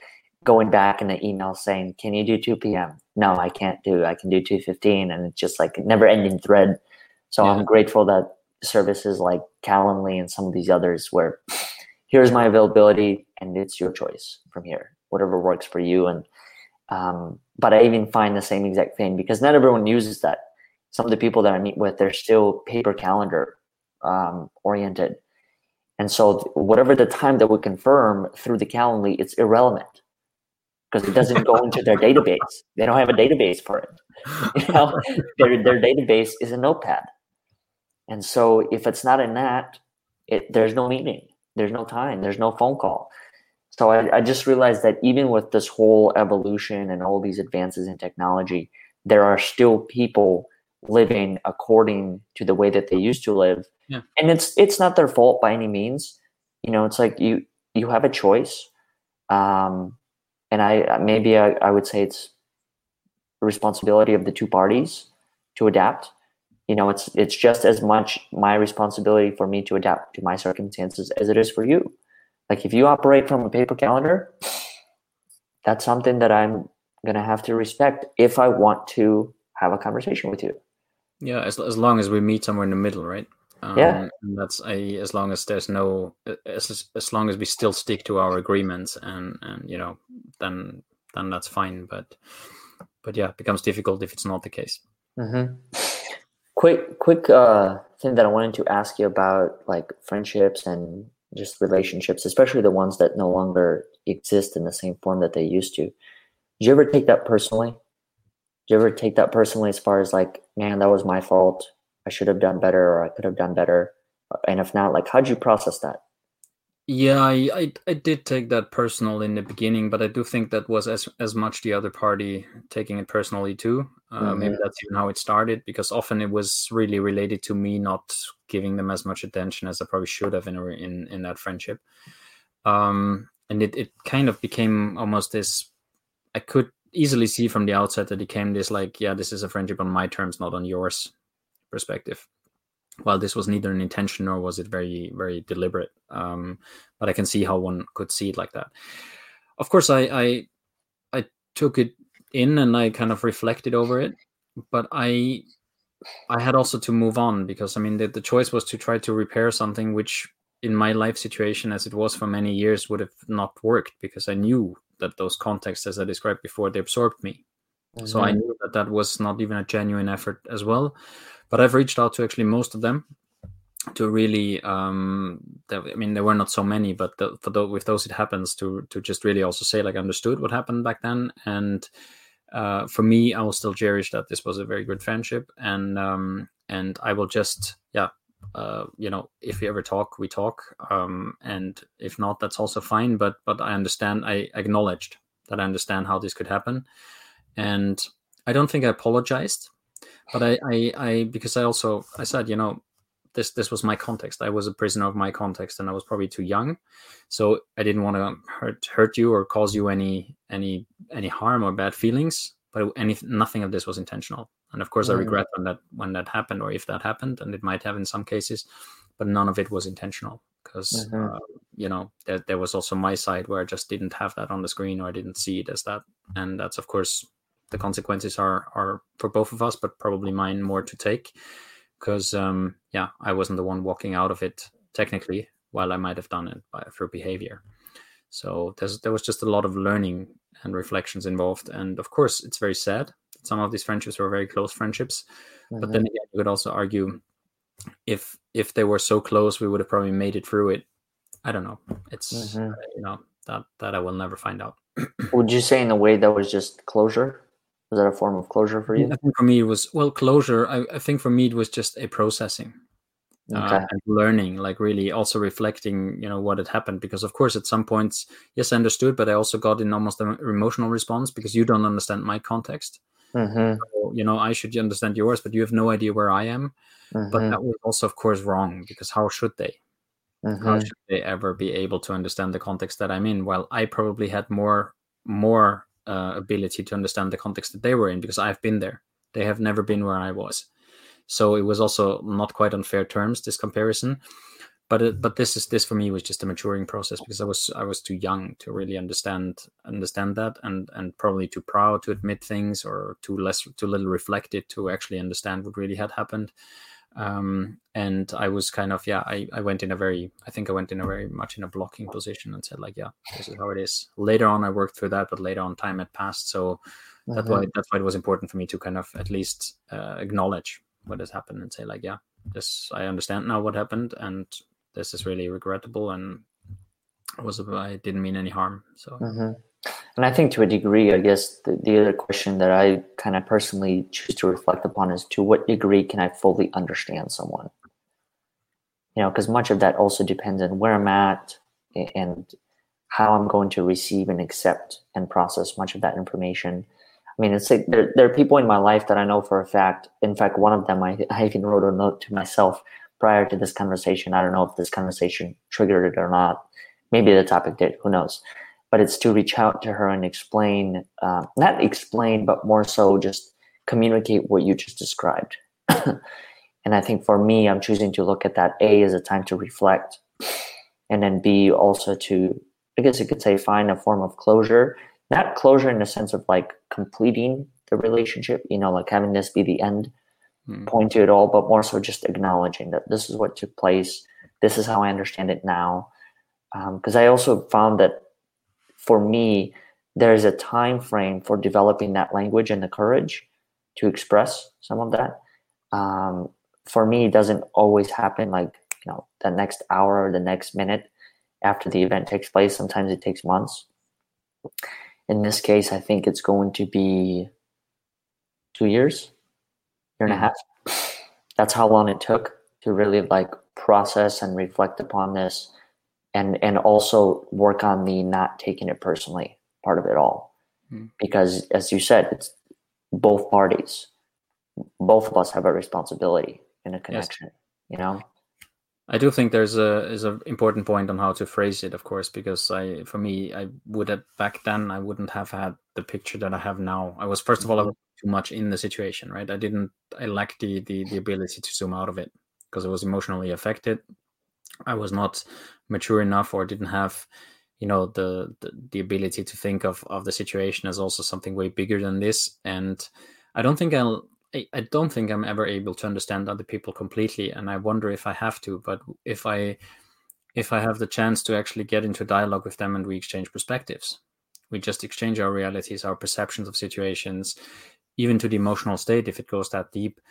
going back in the email saying, "Can you do 2 p.m.?" No, I can't do. I can do 2:15, and it's just like never-ending thread. So Yeah. I'm grateful that services like Calendly and some of these others, where *sniffs* here's my availability, and it's your choice from here, whatever works for you. And Um, but I even find the same exact thing because not everyone uses that. Some of the people that I meet with, they're still paper calendar um, oriented. And so, whatever the time that we confirm through the Calendly, it's irrelevant because it doesn't go into their database. They don't have a database for it. *laughs* You know, their their database is a notepad. And so, if it's not in that, it, there's no meeting, there's no time, there's no phone call. So I, I just realized that even with this whole evolution and all these advances in technology, there are still people living according to the way that they used to live. Yeah. And it's it's not their fault by any means. You know, it's like you you have a choice. Um, and I maybe I, I would say it's the responsibility of the two parties to adapt. You know, it's it's just as much my responsibility for me to adapt to my circumstances as it is for you. Like if you operate from a paper calendar, that's something that I'm gonna have to respect if I want to have a conversation with you. Yeah, as as long as we meet somewhere in the middle, right? Um, yeah, and that's a, as long as there's no as as long as we still stick to our agreements and and you know then then that's fine. But but yeah, it becomes difficult if it's not the case. Mm-hmm. Quick quick uh, thing that I wanted to ask you about like friendships and just relationships, especially the ones that no longer exist in the same form that they used to. Did you ever take that personally? Did you ever take that personally as far as like, man, that was my fault. I should have done better or I could have done better. And if not, like how'd you process that? Yeah, I, I, I did take that personal in the beginning, but I do think that was as as much the other party taking it personally too. Uh, mm-hmm. Maybe that's even how it started, because often it was really related to me not giving them as much attention as I probably should have in in in that friendship. Um, and it it kind of became almost this. I could easily see from the outset that it became this like, yeah, this is a friendship on my terms, not on yours perspective well, this was neither an intention nor was it very, very deliberate. Um, but I can see how one could see it like that. Of course, I, I, I took it in and I kind of reflected over it, but I, I had also to move on because I mean the, the choice was to try to repair something which, in my life situation as it was for many years, would have not worked because I knew that those contexts, as I described before, they absorbed me. Mm-hmm. So I mm-hmm. knew that that was not even a genuine effort as well but I've reached out to actually most of them to really um i mean there were not so many but the, for those with those it happens to to just really also say like understood what happened back then and uh, for me i will still cherish that this was a very good friendship. And um and i will just yeah uh you know if we ever talk we talk. Um and if not that's also fine. But but i understand i acknowledged that i understand how this could happen. And i don't think i apologized but I, I, I, because I also, I said, you know, this, this was my context. I was a prisoner of my context, and I was probably too young, so I didn't want to hurt, hurt you or cause you any, any, any harm or bad feelings. But any, nothing of this was intentional. And of course, mm. I regret when that, when that happened, or if that happened, and it might have in some cases, but none of it was intentional because mm-hmm. uh, you know there, there was also my side where I just didn't have that on the screen or I didn't see it as that, and that's of course the consequences are are for both of us, but probably mine more to take because um, yeah, I wasn't the one walking out of it technically, while I might have done it by, through behavior. So there's there was just a lot of learning and reflections involved, and of course, it's very sad. Some of these friendships were very close friendships, mm-hmm. but then again, you could also argue if if they were so close, we would have probably made it through it. I don't know. It's mm-hmm. you know that that I will never find out. *clears throat* would you say in a way that was just closure? Was that a form of closure for you? I think for me it was well closure. I, I think for me it was just a processing. Uh, okay. Uh, and learning like really also reflecting you know what had happened because of course at some points yes i understood but i also got in almost an emotional response because you don't understand my context mm-hmm. so, you know i should understand yours but you have no idea where i am mm-hmm. but that was also of course wrong because how should they mm-hmm. how should they ever be able to understand the context that i'm in well i probably had more more uh, ability to understand the context that they were in because I've been there. They have never been where I was. So it was also not quite on fair terms this comparison. But it, but this is this for me was just a maturing process because I was I was too young to really understand understand that and and probably too proud to admit things or too less too little reflected to actually understand what really had happened. Um, and I was kind of yeah I, I went in a very I think I went in a very much in a blocking position and said like yeah this is how it is. Later on I worked through that, but later on time had passed, so mm-hmm. that's why that's why it was important for me to kind of at least uh, acknowledge what has happened and say like yeah this I understand now what happened and this is really regrettable and was I didn't mean any harm so. Mm-hmm. And I think to a degree, I guess the, the other question that I kind of personally choose to reflect upon is to what degree can I fully understand someone? You know, because much of that also depends on where I'm at and how I'm going to receive and accept and process much of that information. I mean, it's like there, there are people in my life that I know for a fact. In fact, one of them, I, *laughs* I even wrote a note to myself prior to this conversation. I don't know if this conversation triggered it or not. Maybe the topic did, who knows? But it's to reach out to her and explain, uh, not explain, but more so just communicate what you just described. *coughs* and I think for me, I'm choosing to look at that A as a time to reflect, and then B also to, I guess you could say, find a form of closure. Not closure in the sense of like completing the relationship, you know, like having this be the end mm. point to it all, but more so just acknowledging that this is what took place. This is how I understand it now. Because um, I also found that for me, there's a time frame for developing that language and the courage to express some of that. Um, for me, it doesn't always happen like you know the next hour or the next minute after the event takes place. Sometimes it takes months. In this case, I think it's going to be two years, year and a mm-hmm. half. That's how long it took to really like process and reflect upon this and and also work on the not taking it personally part of it all. Mm. because as you said it's both parties. Both of us have a responsibility in a connection yes. you know? I do think there's a is an important point on how to phrase it of course because i for me i would have back then i wouldn't have had the picture that i have now. I was first of all I was too much in the situation right? I didn't i lacked the the, the ability to zoom out of it because I was emotionally affected I was not mature enough or didn't have you know the, the, the ability to think of of the situation as also something way bigger than this. And i don't think i'll I, I don't think i'm ever able to understand other people completely. And i wonder if i have to but if i if i have the chance to actually get into dialogue with them and we exchange perspectives. We just exchange our realities our perceptions of situations even to the emotional state if it goes that deep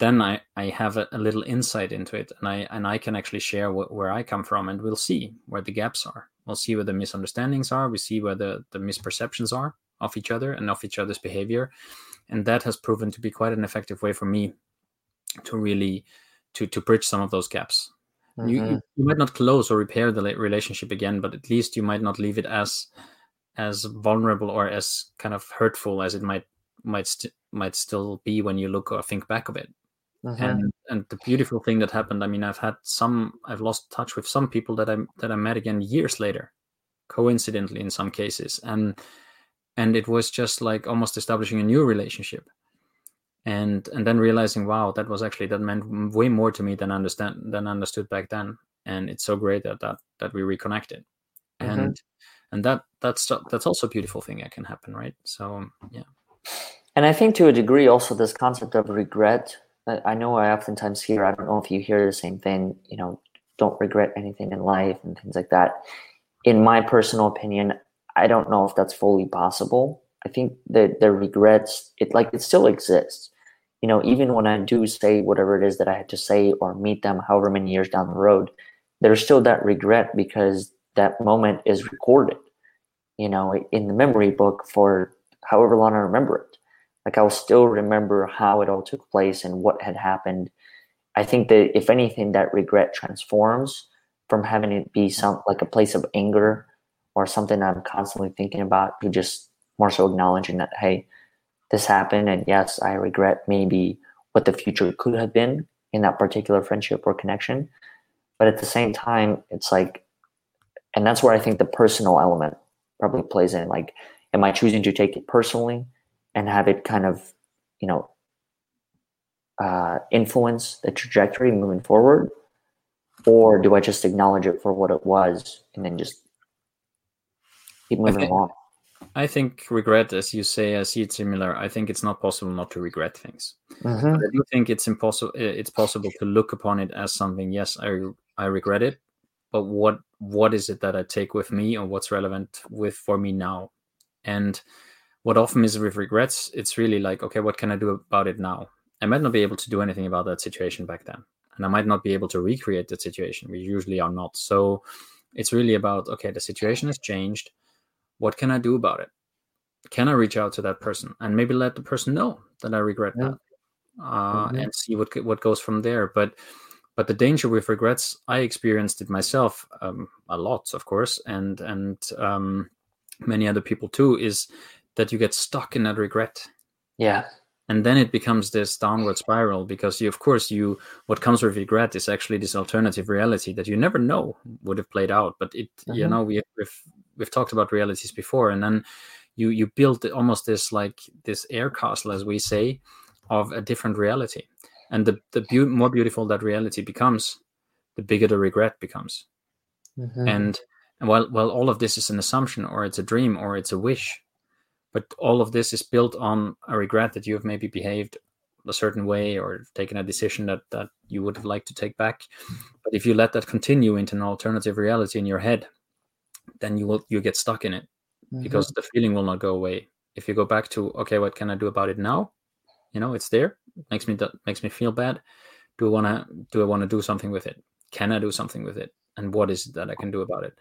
then I, I have a, a, little insight into it and I and I can actually share wh- where I come from and we'll see where the gaps are. We'll see where the misunderstandings are. We see where the, the misperceptions are of each other and of each other's behavior. And that has proven to be quite an effective way for me to really to to bridge some of those gaps. Mm-hmm. You, you might not close or repair the relationship again, but at least you might not leave it as as vulnerable or as kind of hurtful as it might might st- might still be when you look or think back of it Mm-hmm. And and the beautiful thing that happened, I mean, I've had some, I've lost touch with some people that I that I met again years later, coincidentally in some cases, and and it was just like almost establishing a new relationship, and and then realizing, wow, that was actually that meant way more to me than understand than understood back then, and it's so great that that that we reconnected, mm-hmm. and and that that's that's also a beautiful thing that can happen, right? So yeah. And I think to a degree also this concept of regret I know I oftentimes hear, I don't know if you hear the same thing, you know, don't regret anything in life and things like that. In my personal opinion, I don't know if that's fully possible. I think that the regrets, it like it still exists. You know, even when I do say whatever it is that I had to say or meet them however many years down the road, there's still that regret because that moment is recorded, you know, in the memory book for however long I remember it like I'll still remember how it all took place and what had happened. I think that if anything, that regret transforms from having it be some like a place of anger or something I'm constantly thinking about to just more so acknowledging that hey, this happened and yes, I regret maybe what the future could have been in that particular friendship or connection. But at the same time, it's like, and that's where I think the personal element probably plays in. Like, am I choosing to take it personally? And have it kind of, you know, uh, influence the trajectory moving forward? Or do I just acknowledge it for what it was and then just keep moving I think, along? I think regret, as you say, I see it similar. I think it's not possible not to regret things. Mm-hmm. I do think it's impossible. It's possible to look upon it as something. Yes, I I regret it, but what what is it that I take with me, or what's relevant with for me now? And what often is with regrets, it's really like, okay, what can I do about it now? I might not be able to do anything about that situation back then, and I might not be able to recreate that situation. We usually are not. So it's really about okay, the situation has changed what can I do about it? Can I reach out to that person and maybe let the person know that I regret yeah. that, uh, mm-hmm. and see what what goes from there? But but the danger with regrets, I experienced it myself um, a lot, of course, and and um, many other people too, is that you get stuck in that regret. Yeah. And then it becomes this downward spiral because you, of course, you what comes with regret is actually this alternative reality that you never know would have played out. But it, mm-hmm. you know, we, we've we've talked about realities before, and then you you build almost this like this air castle, as we say, of a different reality. And the the be- more beautiful that reality becomes, the bigger the regret becomes. Mm-hmm. And and while while all of this is an assumption, or it's a dream, or it's a wish, but all of this is built on a regret that you have maybe behaved a certain way or taken a decision that that you would have liked to take back. But if you let that continue into an alternative reality in your head, then you will you get stuck in it mm-hmm. because the feeling will not go away. If you go back to okay what can i do about it now? You know it's there. It makes me that makes me feel bad. Do i want to do i want to do something with it? Can i do something with it and what is it that i can do about it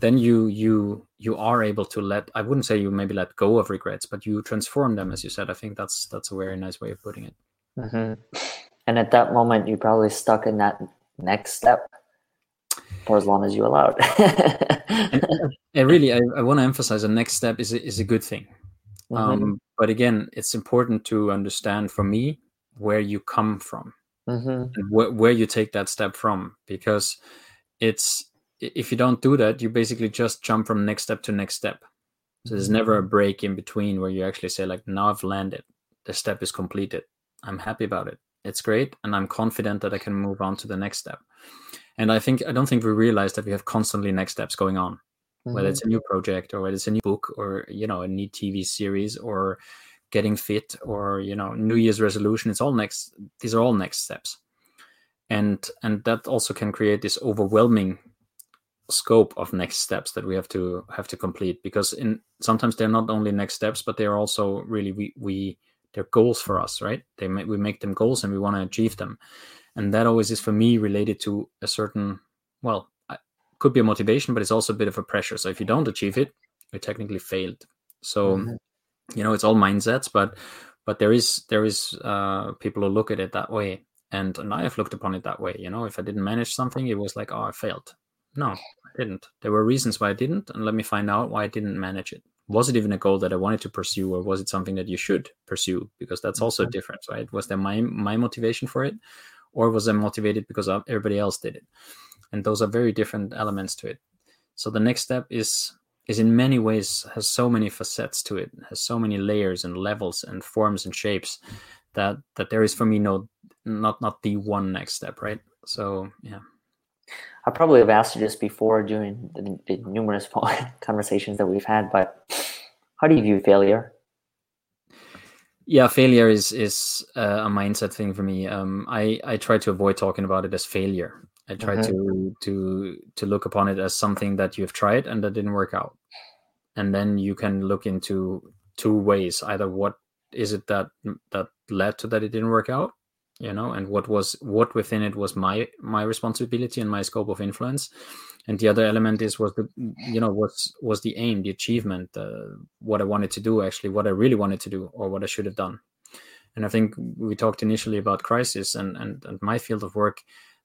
then you you you are able to let i wouldn't say you maybe let go of regrets but you transform them as you said i think that's that's a very nice way of putting it mm-hmm. and at that moment you're probably stuck in that next step for as long as you allowed. *laughs* and, and, really, I, I want to emphasize the next step is a, is a good thing. Mm-hmm. Um, but again, it's important to understand for me where you come from mm-hmm. wh- where you take that step from, because it's if you don't do that, you basically just jump from next step to next step. So there's never a break in between where you actually say like, now I've landed, the step is completed. I'm happy about it. It's great, and I'm confident that I can move on to the next step and i think i don't think we realize that we have constantly next steps going on mm-hmm. whether it's a new project or whether it's a new book or you know a new tv series or getting fit or you know new year's resolution it's all next these are all next steps and and that also can create this overwhelming scope of next steps that we have to have to complete because in sometimes they're not only next steps but they're also really we we they're goals for us right? They make, we make them goals and we want to achieve them. And that always is for me related to a certain well could be a motivation but it's also a bit of a pressure. So if you don't achieve it you technically failed. So mm-hmm. you know it's all mindsets but but there is there is uh, people who look at it that way and and i have looked upon it that way you know if i didn't manage something it was like oh i failed no i didn't there were reasons why i didn't and let me find out why i didn't manage it was it even a goal that i wanted to pursue or was it something that you should pursue because that's also mm-hmm. different right was there my my motivation for it or was I motivated because everybody else did it? And those are very different elements to it. So the next step is is in many ways has so many facets to it, has so many layers and levels and forms and shapes that that there is for me no not not the one next step, right? So yeah. I probably have asked you this before during the, the numerous *laughs* conversations that we've had, but how do you view failure? yeah failure is is uh, a mindset thing for me um, i i try to avoid talking about it as failure i try mm-hmm. to to to look upon it as something that you have tried and that didn't work out and then you can look into two ways either what is it that that led to that it didn't work out you know and what was what within it was my my responsibility and my scope of influence. And the other element is was the you know what's was the aim the achievement uh, what i wanted to do actually what i really wanted to do or what i should have done. And i think we talked initially about crisis and and, and my field of work.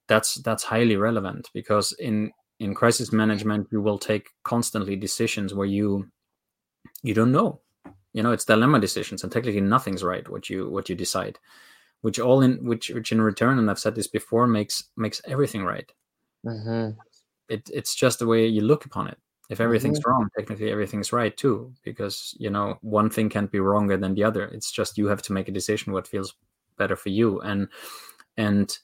That's that's highly relevant because in in crisis management you will take constantly decisions where you you don't know. You know it's dilemma decisions and technically nothing's right what you what you decide which all in which which in return and i've said this before makes makes everything right. Mm-hmm. It, it's just the way you look upon it. If everything's mm-hmm. wrong technically everything's right too because you know one thing can't be wronger than the other. It's just you have to make a decision what feels better for you. And and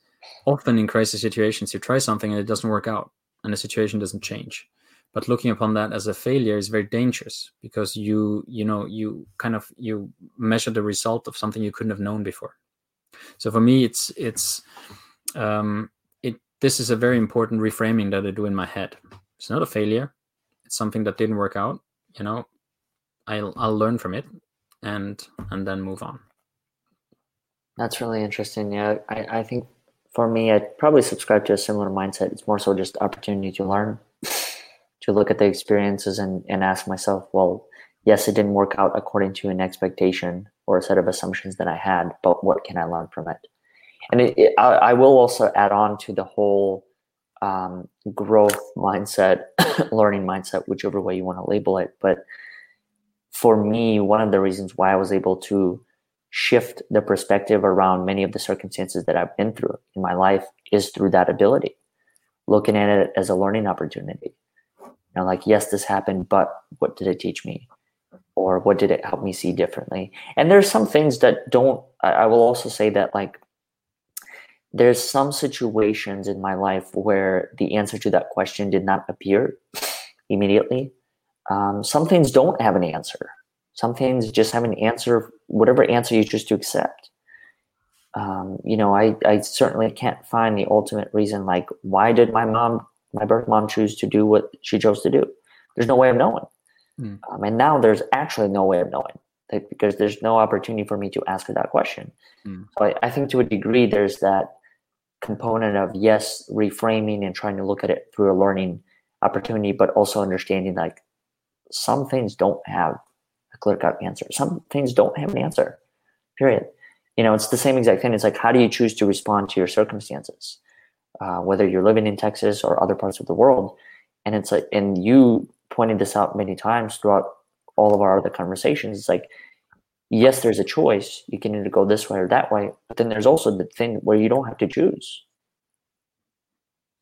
often in crisis situations you try something and it doesn't work out and the situation doesn't change. But looking upon that as a failure is very dangerous because you you know you kind of you measure the result of something you couldn't have known before so for me it's it's um it this is a very important reframing that i do in my head. It's not a failure. It's something that didn't work out you know? I'll i'll learn from it and and then move on. That's really interesting. Yeah i i think for me i probably subscribe to a similar mindset. It's more so just opportunity to learn to look at the experiences and, and ask myself, well, yes, it didn't work out according to an expectation or a set of assumptions that I had, but what can I learn from it? And it, it, I, I, will also add on to the whole um, growth mindset, *coughs* learning mindset, whichever way you want to label it. But for me, one of the reasons why I was able to shift the perspective around many of the circumstances that I've been through in my life is through that ability, looking at it as a learning opportunity know, like, yes, this happened, but what did it teach me? Or what did it help me see differently? And there's some things that don't, I, will also say that, like, there's some situations in my life where the answer to that question did not appear *laughs* immediately. Um, some things don't have an answer. Some things just have an answer, whatever answer you choose to accept. Um, you know, I, I certainly can't find the ultimate reason, like, why did my mom my birth mom choose to do what she chose to do. There's no way of knowing. Mm. Um, and now there's actually no way of knowing like, because there's no opportunity for me to ask her that question. Mm. So I, I, think to a degree, there's that component of yes, reframing and trying to look at it through a learning opportunity, but also understanding like some things don't have a clear cut answer. Some things don't have an answer, period. You know, it's the same exact thing. It's like, how do you choose to respond to your circumstances? uh, whether you're living in Texas or other parts of the world. And it's like, and you pointed this out many times throughout all of our other conversations. It's like, yes, there's a choice. You can either go this way or that way. But then there's also the thing where you don't have to choose.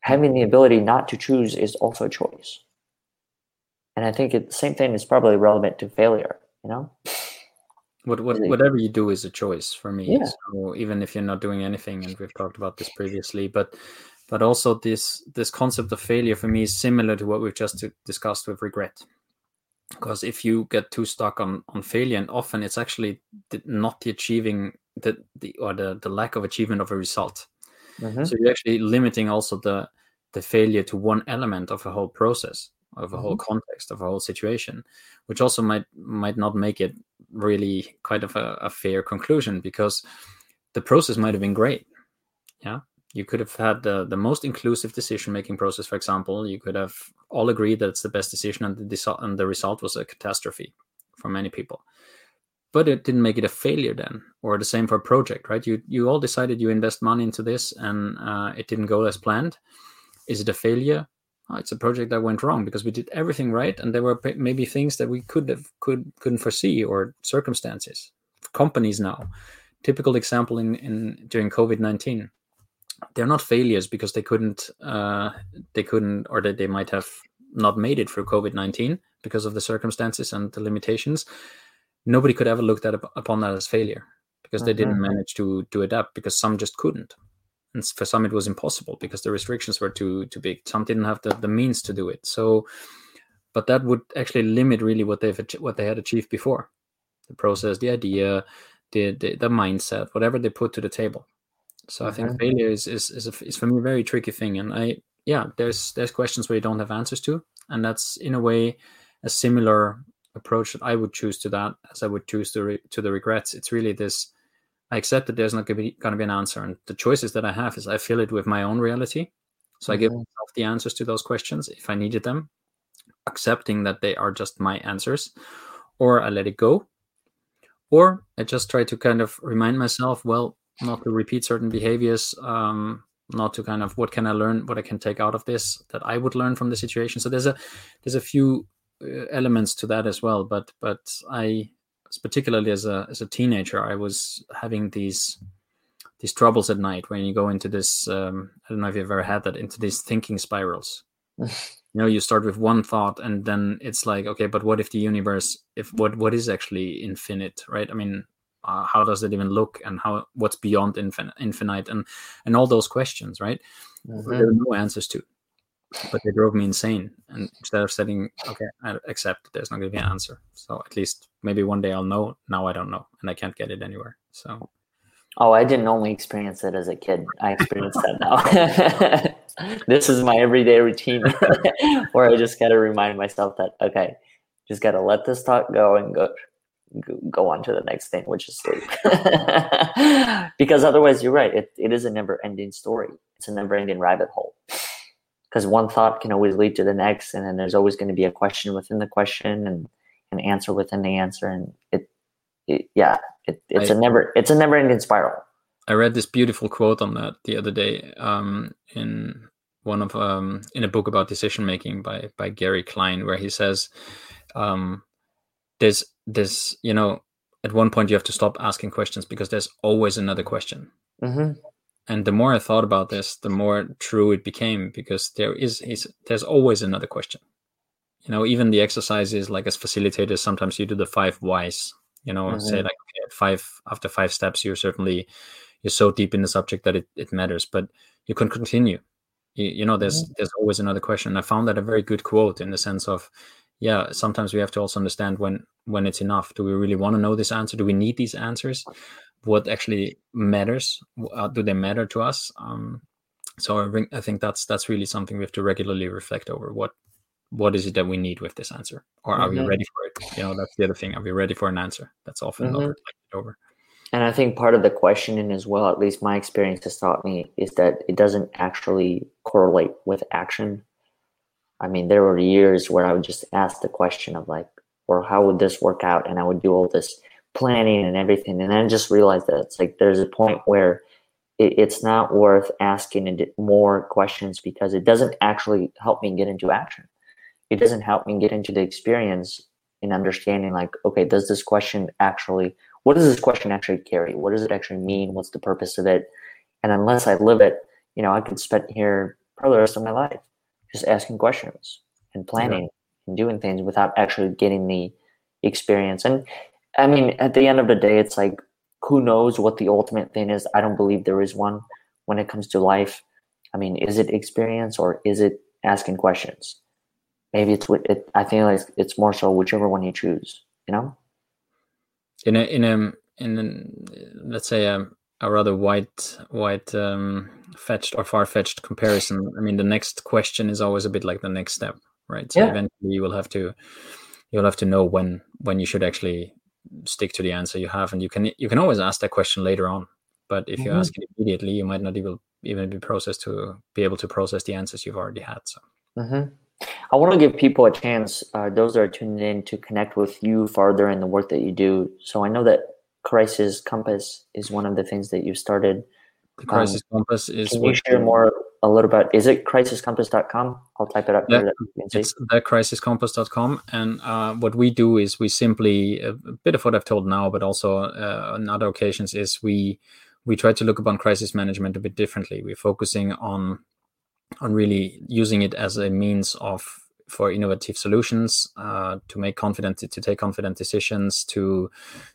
Having the ability not to choose is also a choice. And I think it, the same thing is probably relevant to failure, you know? What, what, whatever you do is a choice for me. Yeah. So even if you're not doing anything, and we've talked about this previously, but but also this this concept of failure for me is similar to what we've just discussed with regret. Because if you get too stuck on on failure, and often it's actually not the achieving the, the or the, the lack of achievement of a result. Mm-hmm. So you're actually limiting also the the failure to one element of a whole process of a mm-hmm. whole context of a whole situation which also might might not make it really quite of a, a fair conclusion because the process might have been great yeah you could have had the, the most inclusive decision making process for example. You could have all agreed that it's the best decision and the, and the result was a catastrophe for many people. But it didn't make it a failure then or the same for a project right? You you all decided you invest money into this and uh, it didn't go as planned. Is it a failure? Oh, it's a project that went wrong because we did everything right and there were maybe things that we could have could couldn't foresee or circumstances. Companies now. Typical example in, in during covid-19 they're not failures because they couldn't uh, they couldn't or that they might have not made it through covid-19 because of the circumstances and the limitations. Nobody could ever look that up, upon that as failure because they didn't mm-hmm. manage to to adapt because some just couldn't. And for some it was impossible because the restrictions were too too big. Some didn't have the, the means to do it. So but that would actually limit really what they've what they had achieved before. The process the idea the the, the mindset whatever they put to the table so i think mm-hmm. failure is is is, a, is for me a very tricky thing and i yeah there's there's questions where you don't have answers to and that's in a way a similar approach that i would choose to that as i would choose to re- to the regrets it's really this I accept that there's not going to be, going to be an answer. And the choices that I have is I fill it with my own reality. So mm-hmm. I give mm-hmm. myself the answers to those questions if I needed them, accepting that they are just my answers, or I let it go. Or I just try to kind of remind myself, well, not to repeat certain behaviors, um, not to kind of what can I learn, what I can take out of this that I would learn from the situation. So there's a there's a few uh, elements to that as well. But but I particularly as a as a teenager, I was having these these troubles at night when you go into this. Um, I don't know if you've ever had that into these thinking spirals. *laughs* you know, you start with one thought, and then it's like, okay, but what if the universe? If what what is actually infinite, right? I mean, uh, how does it even look, and how what's beyond infin- infinite, and and all those questions, right? Mm-hmm. There are no answers to. but they drove me insane. And instead of saying, okay, I accept, there's not going to be an answer. So at least maybe one day I'll know. Now I don't know, and I can't get it anywhere. So. Oh, I didn't only experience it as a kid. I experience that now. *laughs* this is my everyday routine *laughs* where I just got to remind myself that, okay, just got to let this thought go and go go on to the next thing, which is sleep. *laughs* because otherwise, you're right. It, it is a never ending story. It's a never ending rabbit hole. Because one thought can always lead to the next, and then there's always going to be a question within the question and an answer within the answer, and it, it yeah, it, it's I, a never it's a never ending spiral. I read this beautiful quote on that the other day um, in one of um, in a book about decision making by by Gary Klein, where he says. Um, there's there's you know at one point you have to stop asking questions because there's always another question mm-hmm. and the more i thought about this the more true it became because there is, is there's always another question you know even the exercises like as facilitators sometimes you do the five whys you know mm-hmm. say like okay, five after five steps you're certainly you're so deep in the subject that it, it matters but you can continue you, you know there's mm-hmm. there's always another question i found that a very good quote in the sense of yeah sometimes we have to also understand when when it's enough. Do we really want to know this answer? Do we need these answers? What actually matters? Uh, do they matter to us? Um, so I, I think that's that's really something we have to regularly reflect over. What what is it that we need with this answer? Or are mm-hmm. we ready for it? You know that's the other thing. Are we ready for an answer that's often mm-hmm. not over? And i think part of the questioning as well at least my experience has taught me is that it doesn't actually correlate with action I mean, there were years where I would just ask the question of like, or how would this work out? And I would do all this planning and everything. And then I just realized that it's like there's a point where it, it's not worth asking more questions because it doesn't actually help me get into action. It doesn't help me get into the experience in understanding like, okay, does this question actually, what does this question actually carry? What does it actually mean? What's the purpose of it? And unless I live it, you know, I could spend here probably the rest of my life just asking questions and planning yeah. and doing things without actually getting the experience. And I mean, at the end of the day, it's like, who knows what the ultimate thing is? I don't believe there is one when it comes to life. I mean, is it experience or is it asking questions? Maybe it's what it, I think like it's more so whichever one you choose, you know? In a, in a, in a, let's say a, a rather white, white, um, fetched or far fetched comparison, I mean, the next question is always a bit like the next step, right? So yeah. eventually you will have to you'll have to know when when you should actually stick to the answer you have, and you can you can always ask that question later on. But if you mm-hmm. ask it immediately, you might not even even be processed to be able to process the answers you've already had. So. Mm-hmm. I want to give people a chance, uh, those that are tuned in, to connect with you farther in the work that you do. So I know that Crisis Compass is one of the things that you started. The Crisis um, Compass is. Can you share more a little bit? Is it crisiscompass.com? I'll type it up yeah, here. It's thecrisiscompass.com. And uh, what we do is we simply, a bit of what I've told now, but also uh, on other occasions, is we we try to look upon crisis management a bit differently. We're focusing on on really using it as a means of for innovative solutions uh, to make confident to take confident decisions to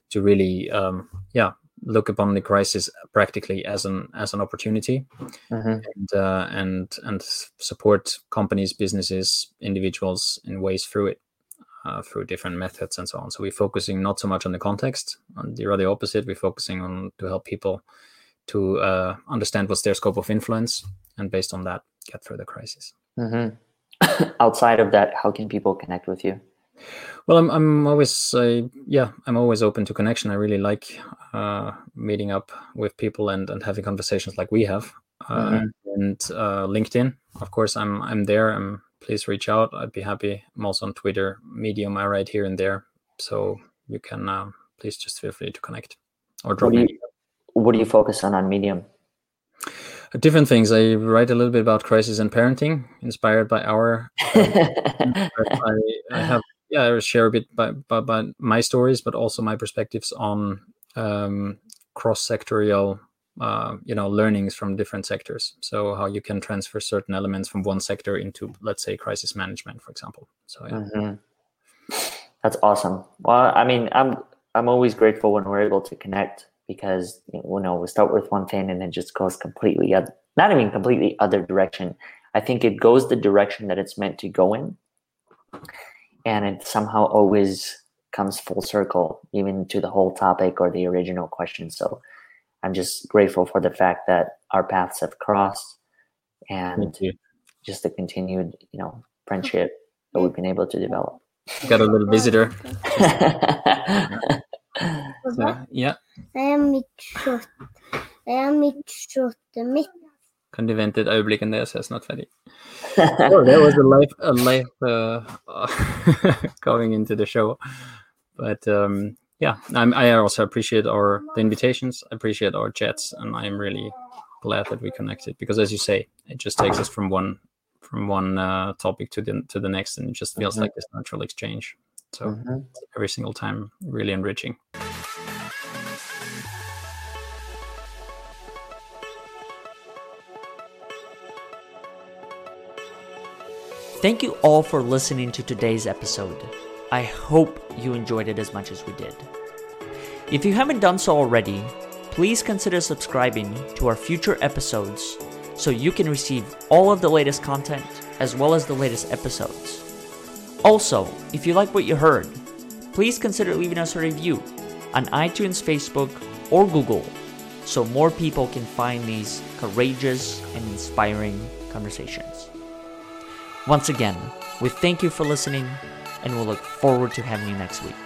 to really um, yeah look upon the crisis practically as an as an opportunity mm-hmm. and uh, and and support companies businesses individuals in ways through it uh, through different methods and so on so we're focusing not so much on the context on the rather opposite we're focusing on to help people to uh, understand what's their scope of influence and based on that get through the crisis mm-hmm. *coughs* outside of that how can people connect with you well, I'm I'm always uh, yeah I'm always open to connection. I really like uh, meeting up with people and, and having conversations like we have. Uh, mm-hmm. And uh, LinkedIn, of course, I'm I'm there. I'm please reach out. I'd be happy. I'm also on Twitter, Medium. I write here and there, so you can uh, please just feel free to connect or drop what do you, What do you focus on on Medium? Different things. I write a little bit about crisis and parenting, inspired by our. *laughs* I, I have yeah, I share a bit by, my stories, but also my perspectives on um, cross-sectorial, uh, you know, learnings from different sectors. So how you can transfer certain elements from one sector into, let's say, crisis management, for example. So yeah. Mm-hmm. That's awesome. Well, I mean, I'm I'm always grateful when we're able to connect because you know we start with one thing and then just goes completely other, not even completely other direction. I think it goes the direction that it's meant to go in, and it somehow always comes full circle, even to the whole topic or the original question. So I'm just grateful for the fact that our paths have crossed, and just the continued, you know, friendship that we've been able to develop. Got a little visitor. *laughs* *laughs* Så, ja, Det er mitt shot. Det er mitt shotet mitt. kan du vente ett ögonblick Andreas, jag är snart färdig. *laughs* oh, that was a life, a life uh, *laughs* going into the show. But um, yeah, I'm, I also appreciate our the invitations. I appreciate our chats, and I'm really glad that we connected because, as you say, it just takes us from one from one uh, topic to the to the next, and it just feels Mhm. like this natural exchange. So Mhm. every single time, really enriching. Thank you all for listening to today's episode. I hope you enjoyed it as much as we did. If you haven't done so already, please consider subscribing to our future episodes so you can receive all of the latest content as well as the latest episodes. Also, if you like what you heard, please consider leaving us a review on iTunes, Facebook, or Google so more people can find these courageous and inspiring conversations. Once again, we thank you for listening and we'll look forward to having you next week.